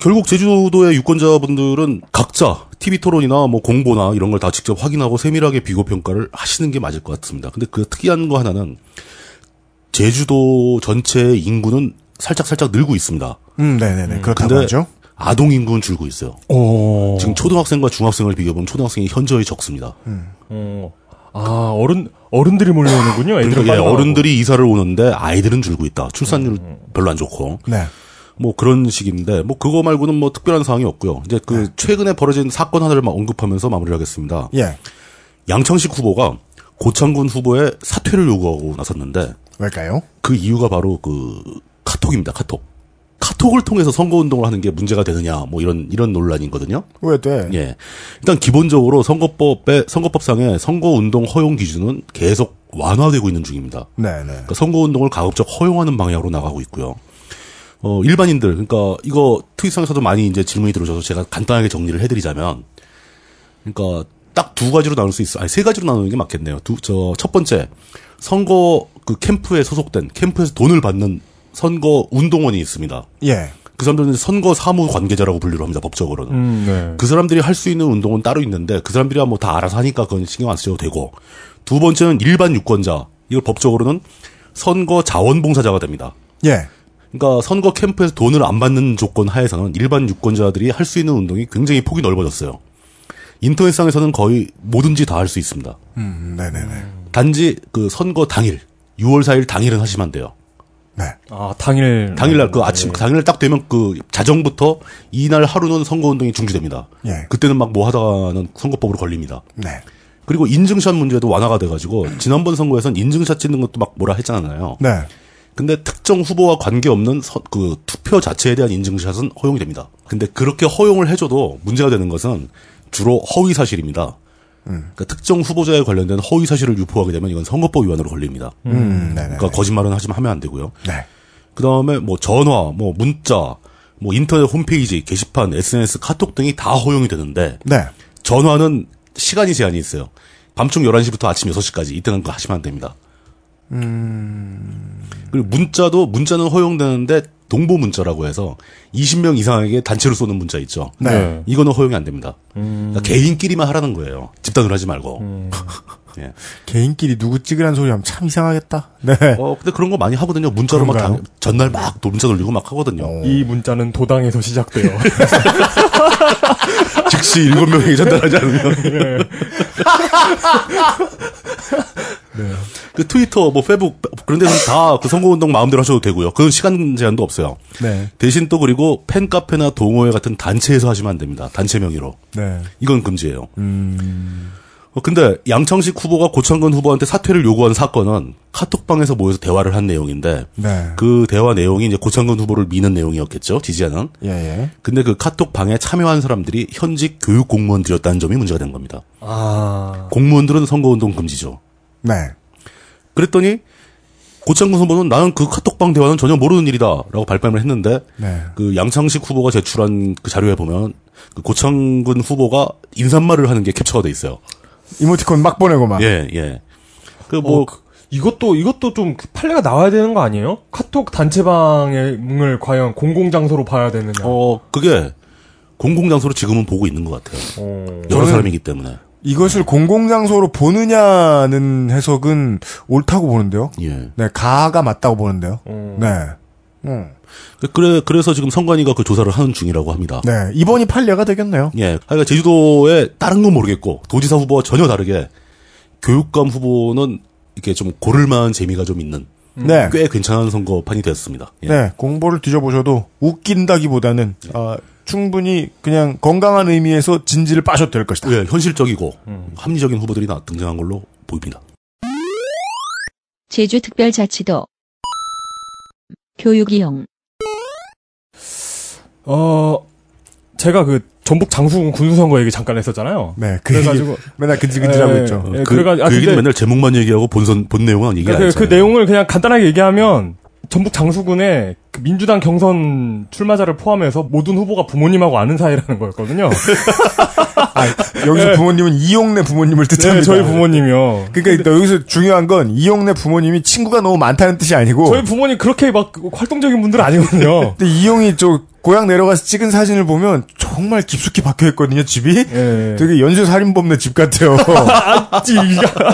결국 제주도의 유권자분들은 각자 TV 토론이나 뭐 공보나 이런 걸 다 직접 확인하고 세밀하게 비교 평가를 하시는 게 맞을 것 같습니다. 근데 그 특이한 거 하나는 제주도 전체의 인구는 살짝 살짝 늘고 있습니다. 음, 네네네. 그렇다고 하죠. 아동 인구는 줄고 있어요. 오. 지금 초등학생과 중학생을 비교해보면 초등학생이 현저히 적습니다. 어. 아, 어른, 어른들이 몰려오는군요. 애들은 그러니까 예. 음, 어른들이 이사를 오는데 아이들은 줄고 있다. 출산율 별로 안 좋고. 네. 뭐 그런 식인데 뭐 그거 말고는 뭐 특별한 사항이 없고요. 이제 그 최근에 벌어진 사건 하나를 막 언급하면서 마무리를 하겠습니다. 예. 양창식 후보가 고창군 후보의 사퇴를 요구하고 나섰는데 왜일까요? 그 이유가 바로 그 카톡입니다. 카톡. 카톡을 통해서 선거 운동을 하는 게 문제가 되느냐 뭐 이런 이런 논란이거든요. 왜 돼? 예. 일단 기본적으로 선거법에 선거법상의 선거 운동 허용 기준은 계속 완화되고 있는 중입니다. 네 네. 그러니까 선거 운동을 가급적 허용하는 방향으로 나가고 있고요. 어, 일반인들, 그러니까 이거 트윗상에서도 많이 이제 질문이 들어오셔서 제가 간단하게 정리를 해 드리자면, 그러니까 딱 두 가지로 나눌 수 있어. 아니 세 가지로 나누는 게 맞겠네요. 두 저 첫 번째 선거 그 캠프에 소속된 캠프에서 돈을 받는 선거 운동원이 있습니다. 예. 그 사람들은 선거 사무 관계자라고 분류를 합니다. 법적으로는. 음, 네. 그 사람들이 할 수 있는 운동은 따로 있는데 그 사람들이야 뭐 다 알아서 하니까 그건 신경 안 쓰셔도 되고 두 번째는 일반 유권자 이걸 법적으로는 선거 자원봉사자가 됩니다. 예. 그러니까 선거 캠프에서 돈을 안 받는 조건 하에서는 일반 유권자들이 할 수 있는 운동이 굉장히 폭이 넓어졌어요. 인터넷상에서는 거의 뭐든지 다 할 수 있습니다. 음, 네네네. 단지 그 선거 당일 6월 4일 당일은 하시면 안 돼요. 네. 아, 당일. 당일날 그 아침 당일날 딱 되면 그 자정부터 이날 하루는 선거 운동이 중지됩니다. 예. 그때는 막 뭐 하다가는 선거법으로 걸립니다. 네. 그리고 인증샷 문제도 완화가 돼가지고 지난번 선거에선 인증샷 찍는 것도 막 뭐라 했잖아요. 네. 근데 특정 후보와 관계없는 서- 그 투표 자체에 대한 인증샷은 허용이 됩니다. 근데 그렇게 허용을 해줘도 문제가 되는 것은 주로 허위 사실입니다. 그러니까 특정 후보자에 관련된 허위 사실을 유포하게 되면 이건 선거법 위반으로 걸립니다. 음, 네네. 그러니까 거짓말은 하지만 하면 안 되고요. 네. 그 다음에 뭐 전화, 뭐 문자, 뭐 인터넷 홈페이지, 게시판, SNS, 카톡 등이 다 허용이 되는데 네. 전화는 시간이 제한이 있어요. 밤중 11시부터 아침 6시까지 이때는 그거 하시면 안 됩니다. 그리고 문자도 문자는 허용되는데 동보 문자라고 해서 20명 이상에게 단체로 쏘는 문자 있죠. 네. 이거는 허용이 안 됩니다. 그러니까 개인끼리만 하라는 거예요. 집단으로 하지 말고. 예. 개인끼리 누구 찍으라는 소리 하면 참 이상하겠다. 네. 어, 근데 그런 거 많이 하거든요. 문자로 막 그런가요? 당- 전날 막 문자 돌리고 막 하거든요. 이 문자는 도당에서 시작돼요. 즉시 일곱 명에게 전달하지 않으면. 그 트위터, 뭐 페북 그런 데서는 다 그 선거운동 마음대로 하셔도 되고요. 그건 시간 제한도 없어요. 네. 대신 또 그리고 팬카페나 동호회 같은 단체에서 하시면 안 됩니다. 단체 명의로. 네. 이건 금지예요. 음. 어, 근데 양창식 후보가 고창근 후보한테 사퇴를 요구한 사건은 카톡방에서 모여서 대화를 한 내용인데 네. 그 대화 내용이 이제 고창근 후보를 미는 내용이었겠죠. 지지하는. 예, 예. 근데 그 카톡방에 참여한 사람들이 현직 교육 공무원들이었다는 점이 문제가 된 겁니다. 아. 공무원들은 선거운동 금지죠. 네. 그랬더니 고창근 후보는 나는 그 카톡방 대화는 전혀 모르는 일이다라고 발뺌을 했는데 네. 그 양창식 후보가 제출한 그 자료에 보면 그 고창근 후보가 인사말을 하는 게 캡처가 돼 있어요. 이모티콘 막 보내고 막. 예, 예. 그뭐 어, 그- 이것도 이것도 좀 판례가 나와야 되는 거 아니에요? 카톡 단체방을 과연 공공 장소로 봐야 되느냐? 어, 그게 공공 장소로 지금은 보고 있는 것 같아요. 어. 여러 저는- 사람이기 때문에. 이것을 공공장소로 보느냐는 해석은 옳다고 보는데요. 예. 네, 가가 맞다고 보는데요. 어. 네. 음. 그래, 그래서 지금 선관위가 그 조사를 하는 중이라고 합니다. 네. 이번이 판례가 되겠네요. 예. 그러니까 제주도에 다른 건 모르겠고, 도지사 후보와 전혀 다르게, 교육감 후보는 이렇게 좀 고를 만한 재미가 좀 있는, 네. 꽤 괜찮은 선거판이 되었습니다. 예. 네. 공보를 뒤져보셔도 웃긴다기보다는 아, 충분히 그냥 건강한 의미에서 진지를 빠셔도 될 것이다. 예, 현실적이고, 합리적인 후보들이 나, 등장한 걸로 보입니다. 제주특별자치도 교육이용 어, 제가 그 전북 장수군 군수선거 얘기 잠깐 했었잖아요. 네. 그 그래가지고 얘기 맨날 근질근질하고 예, 있죠. 예, 그, 그래가- 아, 그 얘기는 근데- 맨날 제목만 얘기하고 본선, 본 내용은 얘기 안 그, 그. 내용을 그냥 간단하게 얘기하면 전북 장수군에 그 민주당 경선 출마자를 포함해서 모든 후보가 부모님하고 아는 사이라는 거였거든요. 아, 여기서 부모님은 이용래 부모님을 뜻합니다. 네, 저희 부모님이요. 그러니까 여기서 중요한 건 이용래 부모님이 친구가 너무 많다는 뜻이 아니고 저희 부모님 그렇게 막 활동적인 분들은 아니거든요. 근데 이용이 저 고향 내려가서 찍은 사진을 보면 정말 깊숙이 박혀 있거든요, 집이. 예. 되게 연쇄 살인범네 집 같아요.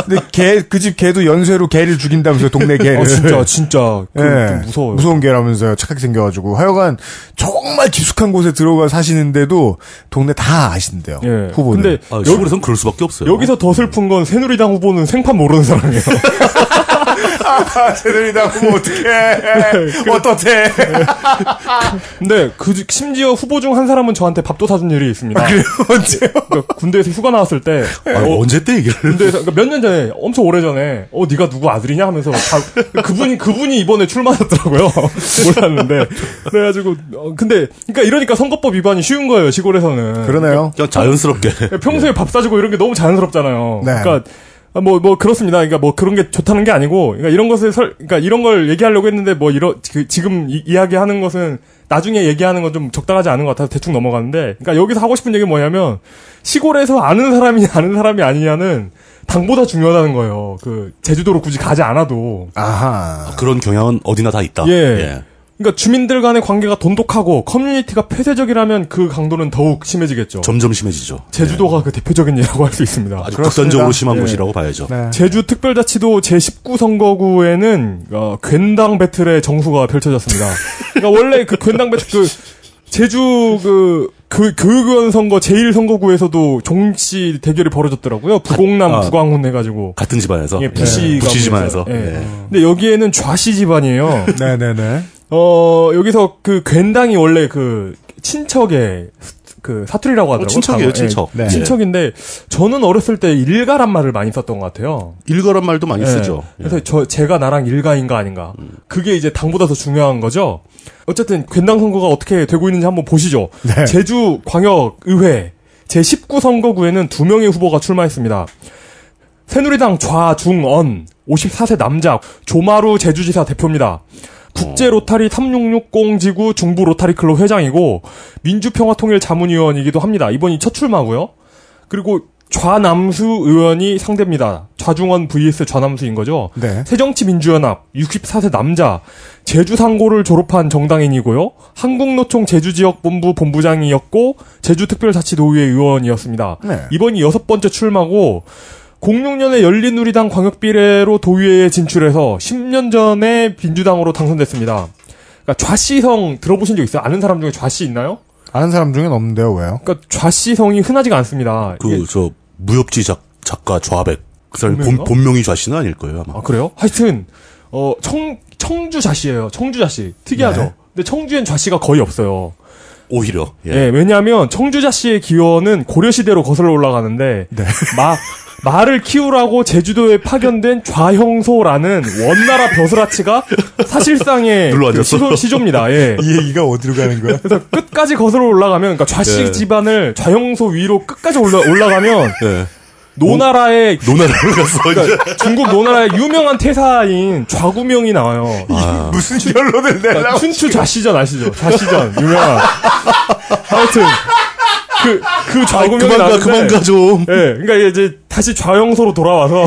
근데 개, 그 집 개도 연쇄로 개를 죽인다면서요, 동네 개를. 아, 진짜, 진짜. 그, 예. 좀 무서워요. 무서운 개라면서요, 착하게 생겨가지고. 하여간, 정말 깊숙한 곳에 들어가 사시는데도, 동네 다 아신대요. 예. 후보는. 근데 아, 시골에선 그럴 수밖에 없어요. 여기서 더 슬픈 건 새누리당 후보는 생판 모르는 사람이에요. 아, 새들이다, 후보 어떡해. 어떡해. 근데 그 심지어 후보 중 한 사람은 저한테 밥도 사준 일이 있습니다. 그래요? 언제요? 그러니까 군대에서 휴가 나왔을 때 아, 언제 때 얘기를? 군대에서 그러니까 몇년 전에 엄청 오래 전에 어 네가 누구 아들이냐 하면서 다- 그분이 그분이 이번에 출마하셨더라고요. 몰랐는데 그래가지고 어, 근데 그러니까 이러니까 선거법 위반이 쉬운 거예요 시골에서는. 그러네요. 그냥 자연스럽게. 평소에 밥 사주고 이런 게 너무 자연스럽잖아요. 네. 그러니까 아, 뭐, 뭐, 그렇습니다. 그러니까 뭐 그런 게 좋다는 게 아니고, 그러니까 이런 것을 설, 그러니까 이런 걸 얘기하려고 했는데 뭐 이런, 그, 지금 이, 이야기하는 것은 나중에 얘기하는 건 좀 적당하지 않은 것 같아서 대충 넘어가는데, 그러니까 여기서 하고 싶은 얘기는 뭐냐면, 시골에서 아는 사람이 아는 사람이 아니냐는 당보다 중요하다는 거예요. 그, 제주도로 굳이 가지 않아도. 아하. 그런 경향은 어디나 다 있다. 예. 그러니까 주민들 간의 관계가 돈독하고 커뮤니티가 폐쇄적이라면 그 강도는 더욱 심해지겠죠. 점점 심해지죠. 제주도가 그 대표적인 예라고 할 수 있습니다. 아주 그렇습니다. 극단적으로 심한 예. 곳이라고 봐야죠. 네. 제주 특별자치도 제19 선거구에는 어, 괜당 배틀의 정수가 펼쳐졌습니다. 그러니까 원래 그 괜당 배틀 그 제주 그, 그 교육위원 선거 제1 선거구에서도 종씨 대결이 벌어졌더라고요. 부곡남 아. 부광훈 해가지고. 같은 집안에서. 예, 부시가 부시 집안에서. 예. 예. 근데 여기에는 좌씨 집안이에요. 네네네. 어, 여기서 그 괜당이 원래 그 친척의 그 사투리라고 하더라고요. 친척이에요. 친척. 예, 네. 친척인데 저는 어렸을 때 일가란 말을 많이 썼던 것 같아요. 일가란 말도 많이 예. 쓰죠. 예. 그래서 저 제가 나랑 일가인가 아닌가. 그게 이제 당보다 더 중요한 거죠. 어쨌든 괜당 선거가 어떻게 되고 있는지 한번 보시죠. 네. 제주 광역 의회 제 19 선거구에는 두 명의 후보가 출마했습니다. 새누리당 좌중언 54세 남자 조마루 제주지사 대표입니다. 국제 로타리 3660 지구 중부 로타리 클럽 회장이고 민주평화통일 자문위원이기도 합니다. 이번이 첫 출마고요. 그리고 좌남수 의원이 상대입니다. 좌중원 vs 좌남수인 거죠. 네. 새정치민주연합 64세 남자 제주 상고를 졸업한 정당인이고요. 한국노총 제주지역본부 본부장이었고 제주특별자치도의회 의원이었습니다. 네. 이번이 여섯 번째 출마고 06년에 열린우리당 광역비례로 도의회에 진출해서 10년 전에 민주당으로 당선됐습니다. 그러니까 좌씨성 들어보신 적 있어요? 아는 사람 중에 좌씨 있나요? 아는 사람 중엔 없는데요, 왜요? 그러니까 좌씨성이 흔하지가 않습니다. 그, 저, 무협지 작, 작가 좌백. 그 사람 본, 본명인가? 본명이 좌씨는 아닐 거예요, 아마. 아 그래요? 하여튼 어 청 청주 좌씨예요. 청주 좌씨 특이하죠. 네. 근데 청주엔 좌씨가 거의 없어요. 오히려. 예. 예, 왜냐하면 청주 좌씨의 기원은 고려 시대로 거슬러 올라가는데 네. 마 말을 키우라고 제주도에 파견된 좌형소라는 원나라 벼슬아치가 사실상의. 그 시조, 시조입니다. 예. 이 얘기가 어디로 가는 거야? 그래서 끝까지 거슬러 올라가면, 그러니까 좌씨 네. 집안을 좌형소 위로 끝까지 올라, 올라가면 예. 노나라의 노나라를 갔어. 그러니까 중국 노나라의 유명한 태사인 좌구명이 나와요. 아, 무슨 결론을 그러니까 내려고. 춘추 좌시전 아시죠? 좌시전 유명한. 하여튼 그그 아, 좌구명이 그만 가, 그만 가, 좀. 예, 그러니까 이제 다시 좌영소로 돌아와서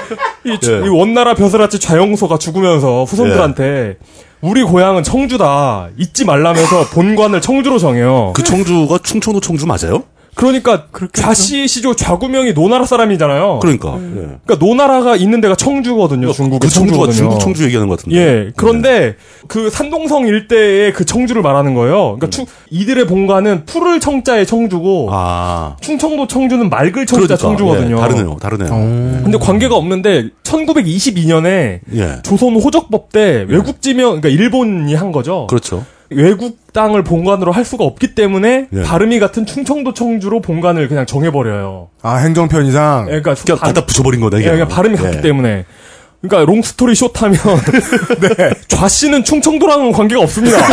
이, 주- 예. 이 원나라 벼슬아치 좌영소가 죽으면서 후손들한테 우리 고향은 청주다 잊지 말라면서 본관을 청주로 정해요. 그 청주가 충청도 청주 맞아요? 그러니까 좌씨 시조 좌구명이 노나라 사람이잖아요. 그러니까. 음. 예. 그러니까 노나라가 있는 데가 청주거든요. 중국의 그 청주가 청주거든요. 중국 청주 얘기하는 것 같은데. 예. 그런데 그 산동성 일대의 그 청주를 말하는 거예요. 그러니까 충- 이들의 본관은 푸를 청자의 청주고 아. 충청도 청주는 맑을 청자 그러니까. 청주거든요. 예, 다르네요, 다르네요. 근데 관계가 없는데 1922년에 예. 조선 호적법 때 외국 지명 그러니까 일본이 한 거죠. 그렇죠. 외국 땅을 본관으로 할 수가 없기 때문에 예. 발음이 같은 충청도 청주로 본관을 그냥 정해버려요. 아, 행정편이상. 예, 그러니까 그냥 발- 갖다 붙여버린 거다, 예, 이게. 그냥 발음이 같기 예. 때문에. 그러니까 long story short하면 네. 좌씨는 충청도랑은 관계가 없습니다.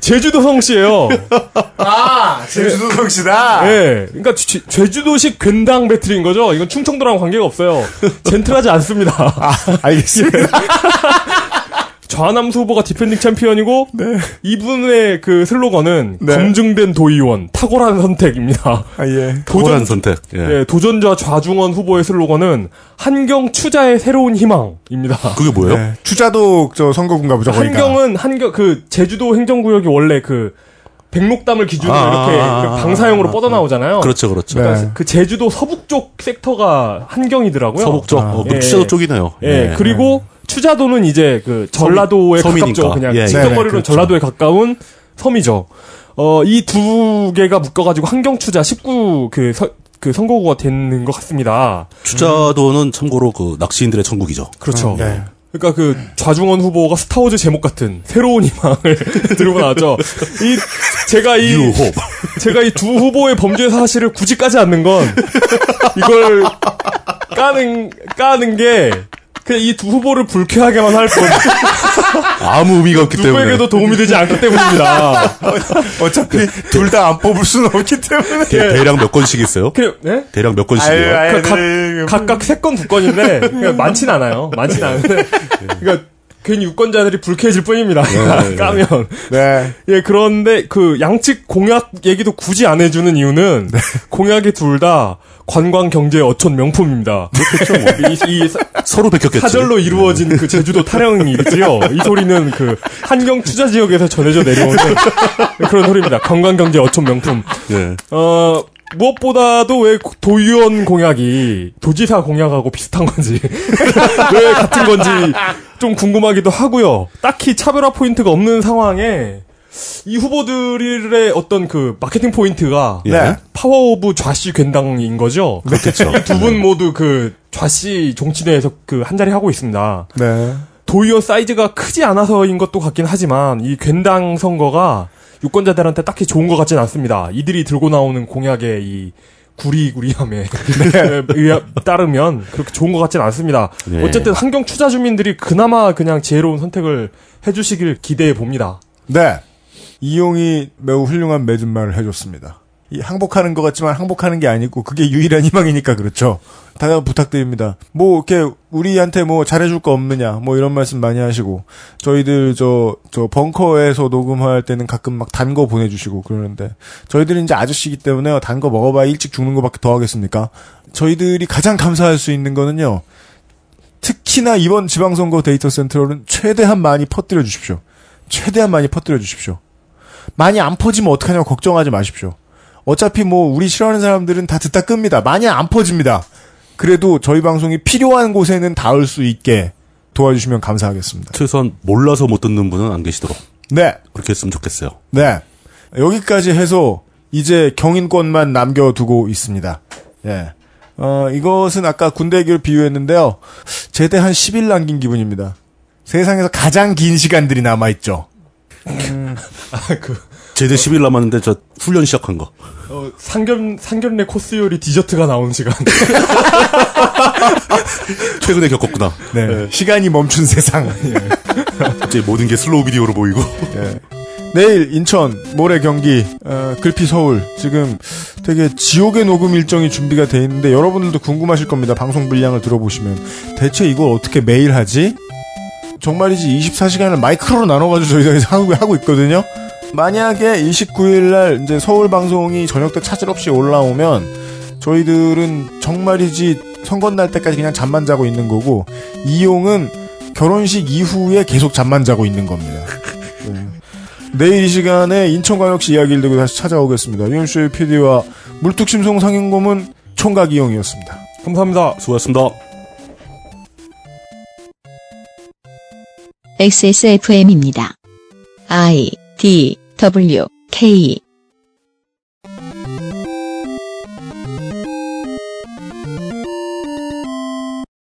제주도 성 씨예요. 아, 제주도 성 씨다. 예. 그러니까 제- 제주도식 괜당 battle인 거죠. 이건 충청도랑 관계가 없어요. gentle하지 않습니다. 아, 알겠습니다. 좌남수 후보가 defending champion이고 이분의 그 슬로건은 네. 검증된 도의원 탁월한 선택입니다. 아, 예. 탁월한 선택. 예. 예, 도전자 좌중원 후보의 슬로건은 한경 추자의 새로운 희망입니다. 그게 뭐예요? 네. 추자도 저 선거군가 보죠. 한경은 한경 그 제주도 행정구역이 원래 그 백록담을 기준으로 아, 이렇게 아, 그 아, 방사형으로 아, 뻗어나오잖아요. 그렇죠, 그렇죠. 네. 그 제주도 서북 쪽 섹터가 한경이더라고요. 서북 쪽, 어, 그 예, 추자도 쪽이네요. 예, 그리고 추자도는 이제 그 전라도에 섬이- 가깝죠. 섬이니까. 그냥 예, 예. 직접거리로는 네, 그렇죠. 전라도에 가까운 섬이죠. 어, 이 두 개가 묶어가지고 한경추자 19그 그 선거구가 되는 것 같습니다. 추자도는 참고로 그 낚시인들의 천국이죠. 그렇죠. 네. 그러니까 그 좌중원 후보가 스타워즈 제목 같은 새로운 희망을 들고 나왔죠. 이 제가 이 유호. 제가 이 두 후보의 범죄 사실을 굳이 까지 않는 건 이걸 까는 까는 게 그냥 이 두 후보를 불쾌하게만 할 뿐. 아무 의미가 없기 때문에. 누구에게도 도움이 되지 않기 때문입니다. 어차피 둘 다 안 뽑을 수는 없기 때문에. 대- 대략 몇 건씩 있어요? 그, 네? 대략 몇 건씩이요? 아유, 그 아유, 각, 각각 세건두 건인데 그러니까 많진 않아요. 많진 않은데 그러니까 괜히 유권자들이 불쾌해질 뿐입니다. 까면 네. 예 그런데 그 양측 공약 얘기도 굳이 안 해주는 이유는 네. 공약이 둘 다 관광 경제 어촌 명품입니다. 그렇죠. 이, 이 사- 서로 베꼈겠지. 사절로 이루어진 그 제주도 타령이지요. 이 소리는 그 한경 투자 지역에서 전해져 내려오는 그런 소리입니다. 관광 경제 어촌 명품. 예. 어, 무엇보다도 왜 도의원 공약이 도지사 공약하고 비슷한 건지, 왜 같은 건지 좀 궁금하기도 하고요. 딱히 차별화 포인트가 없는 상황에 이 후보들의 어떤 그 마케팅 포인트가 네. 파워 오브 좌씨 괜당인 거죠. 그렇겠죠. 두분 모두 그 좌씨 종친회에서 그 한 자리 하고 있습니다. 네. 도의원 사이즈가 크지 않아서인 것도 같긴 하지만 이 괜당 선거가 유권자들한테 딱히 좋은 것 같진 않습니다. 이들이 들고 나오는 공약의 이 구리구리함에 의하- 따르면 그렇게 좋은 것 같진 않습니다. 네. 어쨌든 한경 추자 주민들이 그나마 그냥 지혜로운 선택을 해주시길 기대해 봅니다. 네. 이용이 매우 훌륭한 맺은말을 해줬습니다. 이 항복하는 것 같지만 항복하는 게 아니고 그게 유일한 희망이니까 그렇죠. 다들 부탁드립니다. 뭐 이렇게 우리한테 뭐 잘해줄 거 없느냐 뭐 이런 말씀 많이 하시고 저희들 저 저 벙커에서 녹음할 때는 가끔 막 단 거 보내주시고 그러는데 저희들은 이제 아저씨기 때문에 단 거 먹어봐야 일찍 죽는 거밖에 더 하겠습니까? 저희들이 가장 감사할 수 있는 거는요. 특히나 이번 지방선거 데이터 센터는 최대한 많이 퍼뜨려 주십시오. 최대한 많이 퍼뜨려 주십시오. 많이 안 퍼지면 어떡하냐고 걱정하지 마십시오. 어차피 뭐 우리 싫어하는 사람들은 다 듣다 끕니다. 많이 안 퍼집니다. 그래도 저희 방송이 필요한 곳에는 닿을 수 있게 도와주시면 감사하겠습니다. 최소한 몰라서 못 듣는 분은 안 계시도록 네, 그렇게 했으면 좋겠어요. 네. 여기까지 해서 이제 경인권만 남겨두고 있습니다. 예. 어, 이것은 아까 군대 얘기를 비유했는데요. 제대 한 10일 남긴 기분입니다. 세상에서 가장 긴 시간들이 남아있죠. 제대 10일 남았는데 저 훈련 시작한 거. 어, 상견 상견례 코스 요리 디저트가 나오는 시간. 최근에 겪었구나. 네. 시간이 멈춘 세상. 이제 모든 게 슬로우 비디오로 보이고. 예. 내일 인천, 모레 경기, 어, 글피 서울 지금 되게 지옥의 녹음 일정이 준비가 돼 있는데 여러분들도 궁금하실 겁니다. 방송 분량을 들어보시면 대체 이걸 어떻게 매일 하지? 정말이지 24시간을 마이크로 나눠가지고 저희가 하고, 하고 있거든요. 만약에 29일 날 이제 서울 방송이 저녁 때 차질 없이 올라오면 저희들은 정말이지 선거 날 때까지 그냥 잠만 자고 있는 거고 이용은 결혼식 이후에 계속 잠만 자고 있는 겁니다. 네. 내일 이 시간에 인천광역시 이야기를 들고 다시 찾아오겠습니다. 윤수의 PD와 물뚝심송 상인고문 총각 이용이었습니다. 감사합니다. 수고하셨습니다. XSFM입니다. I D W K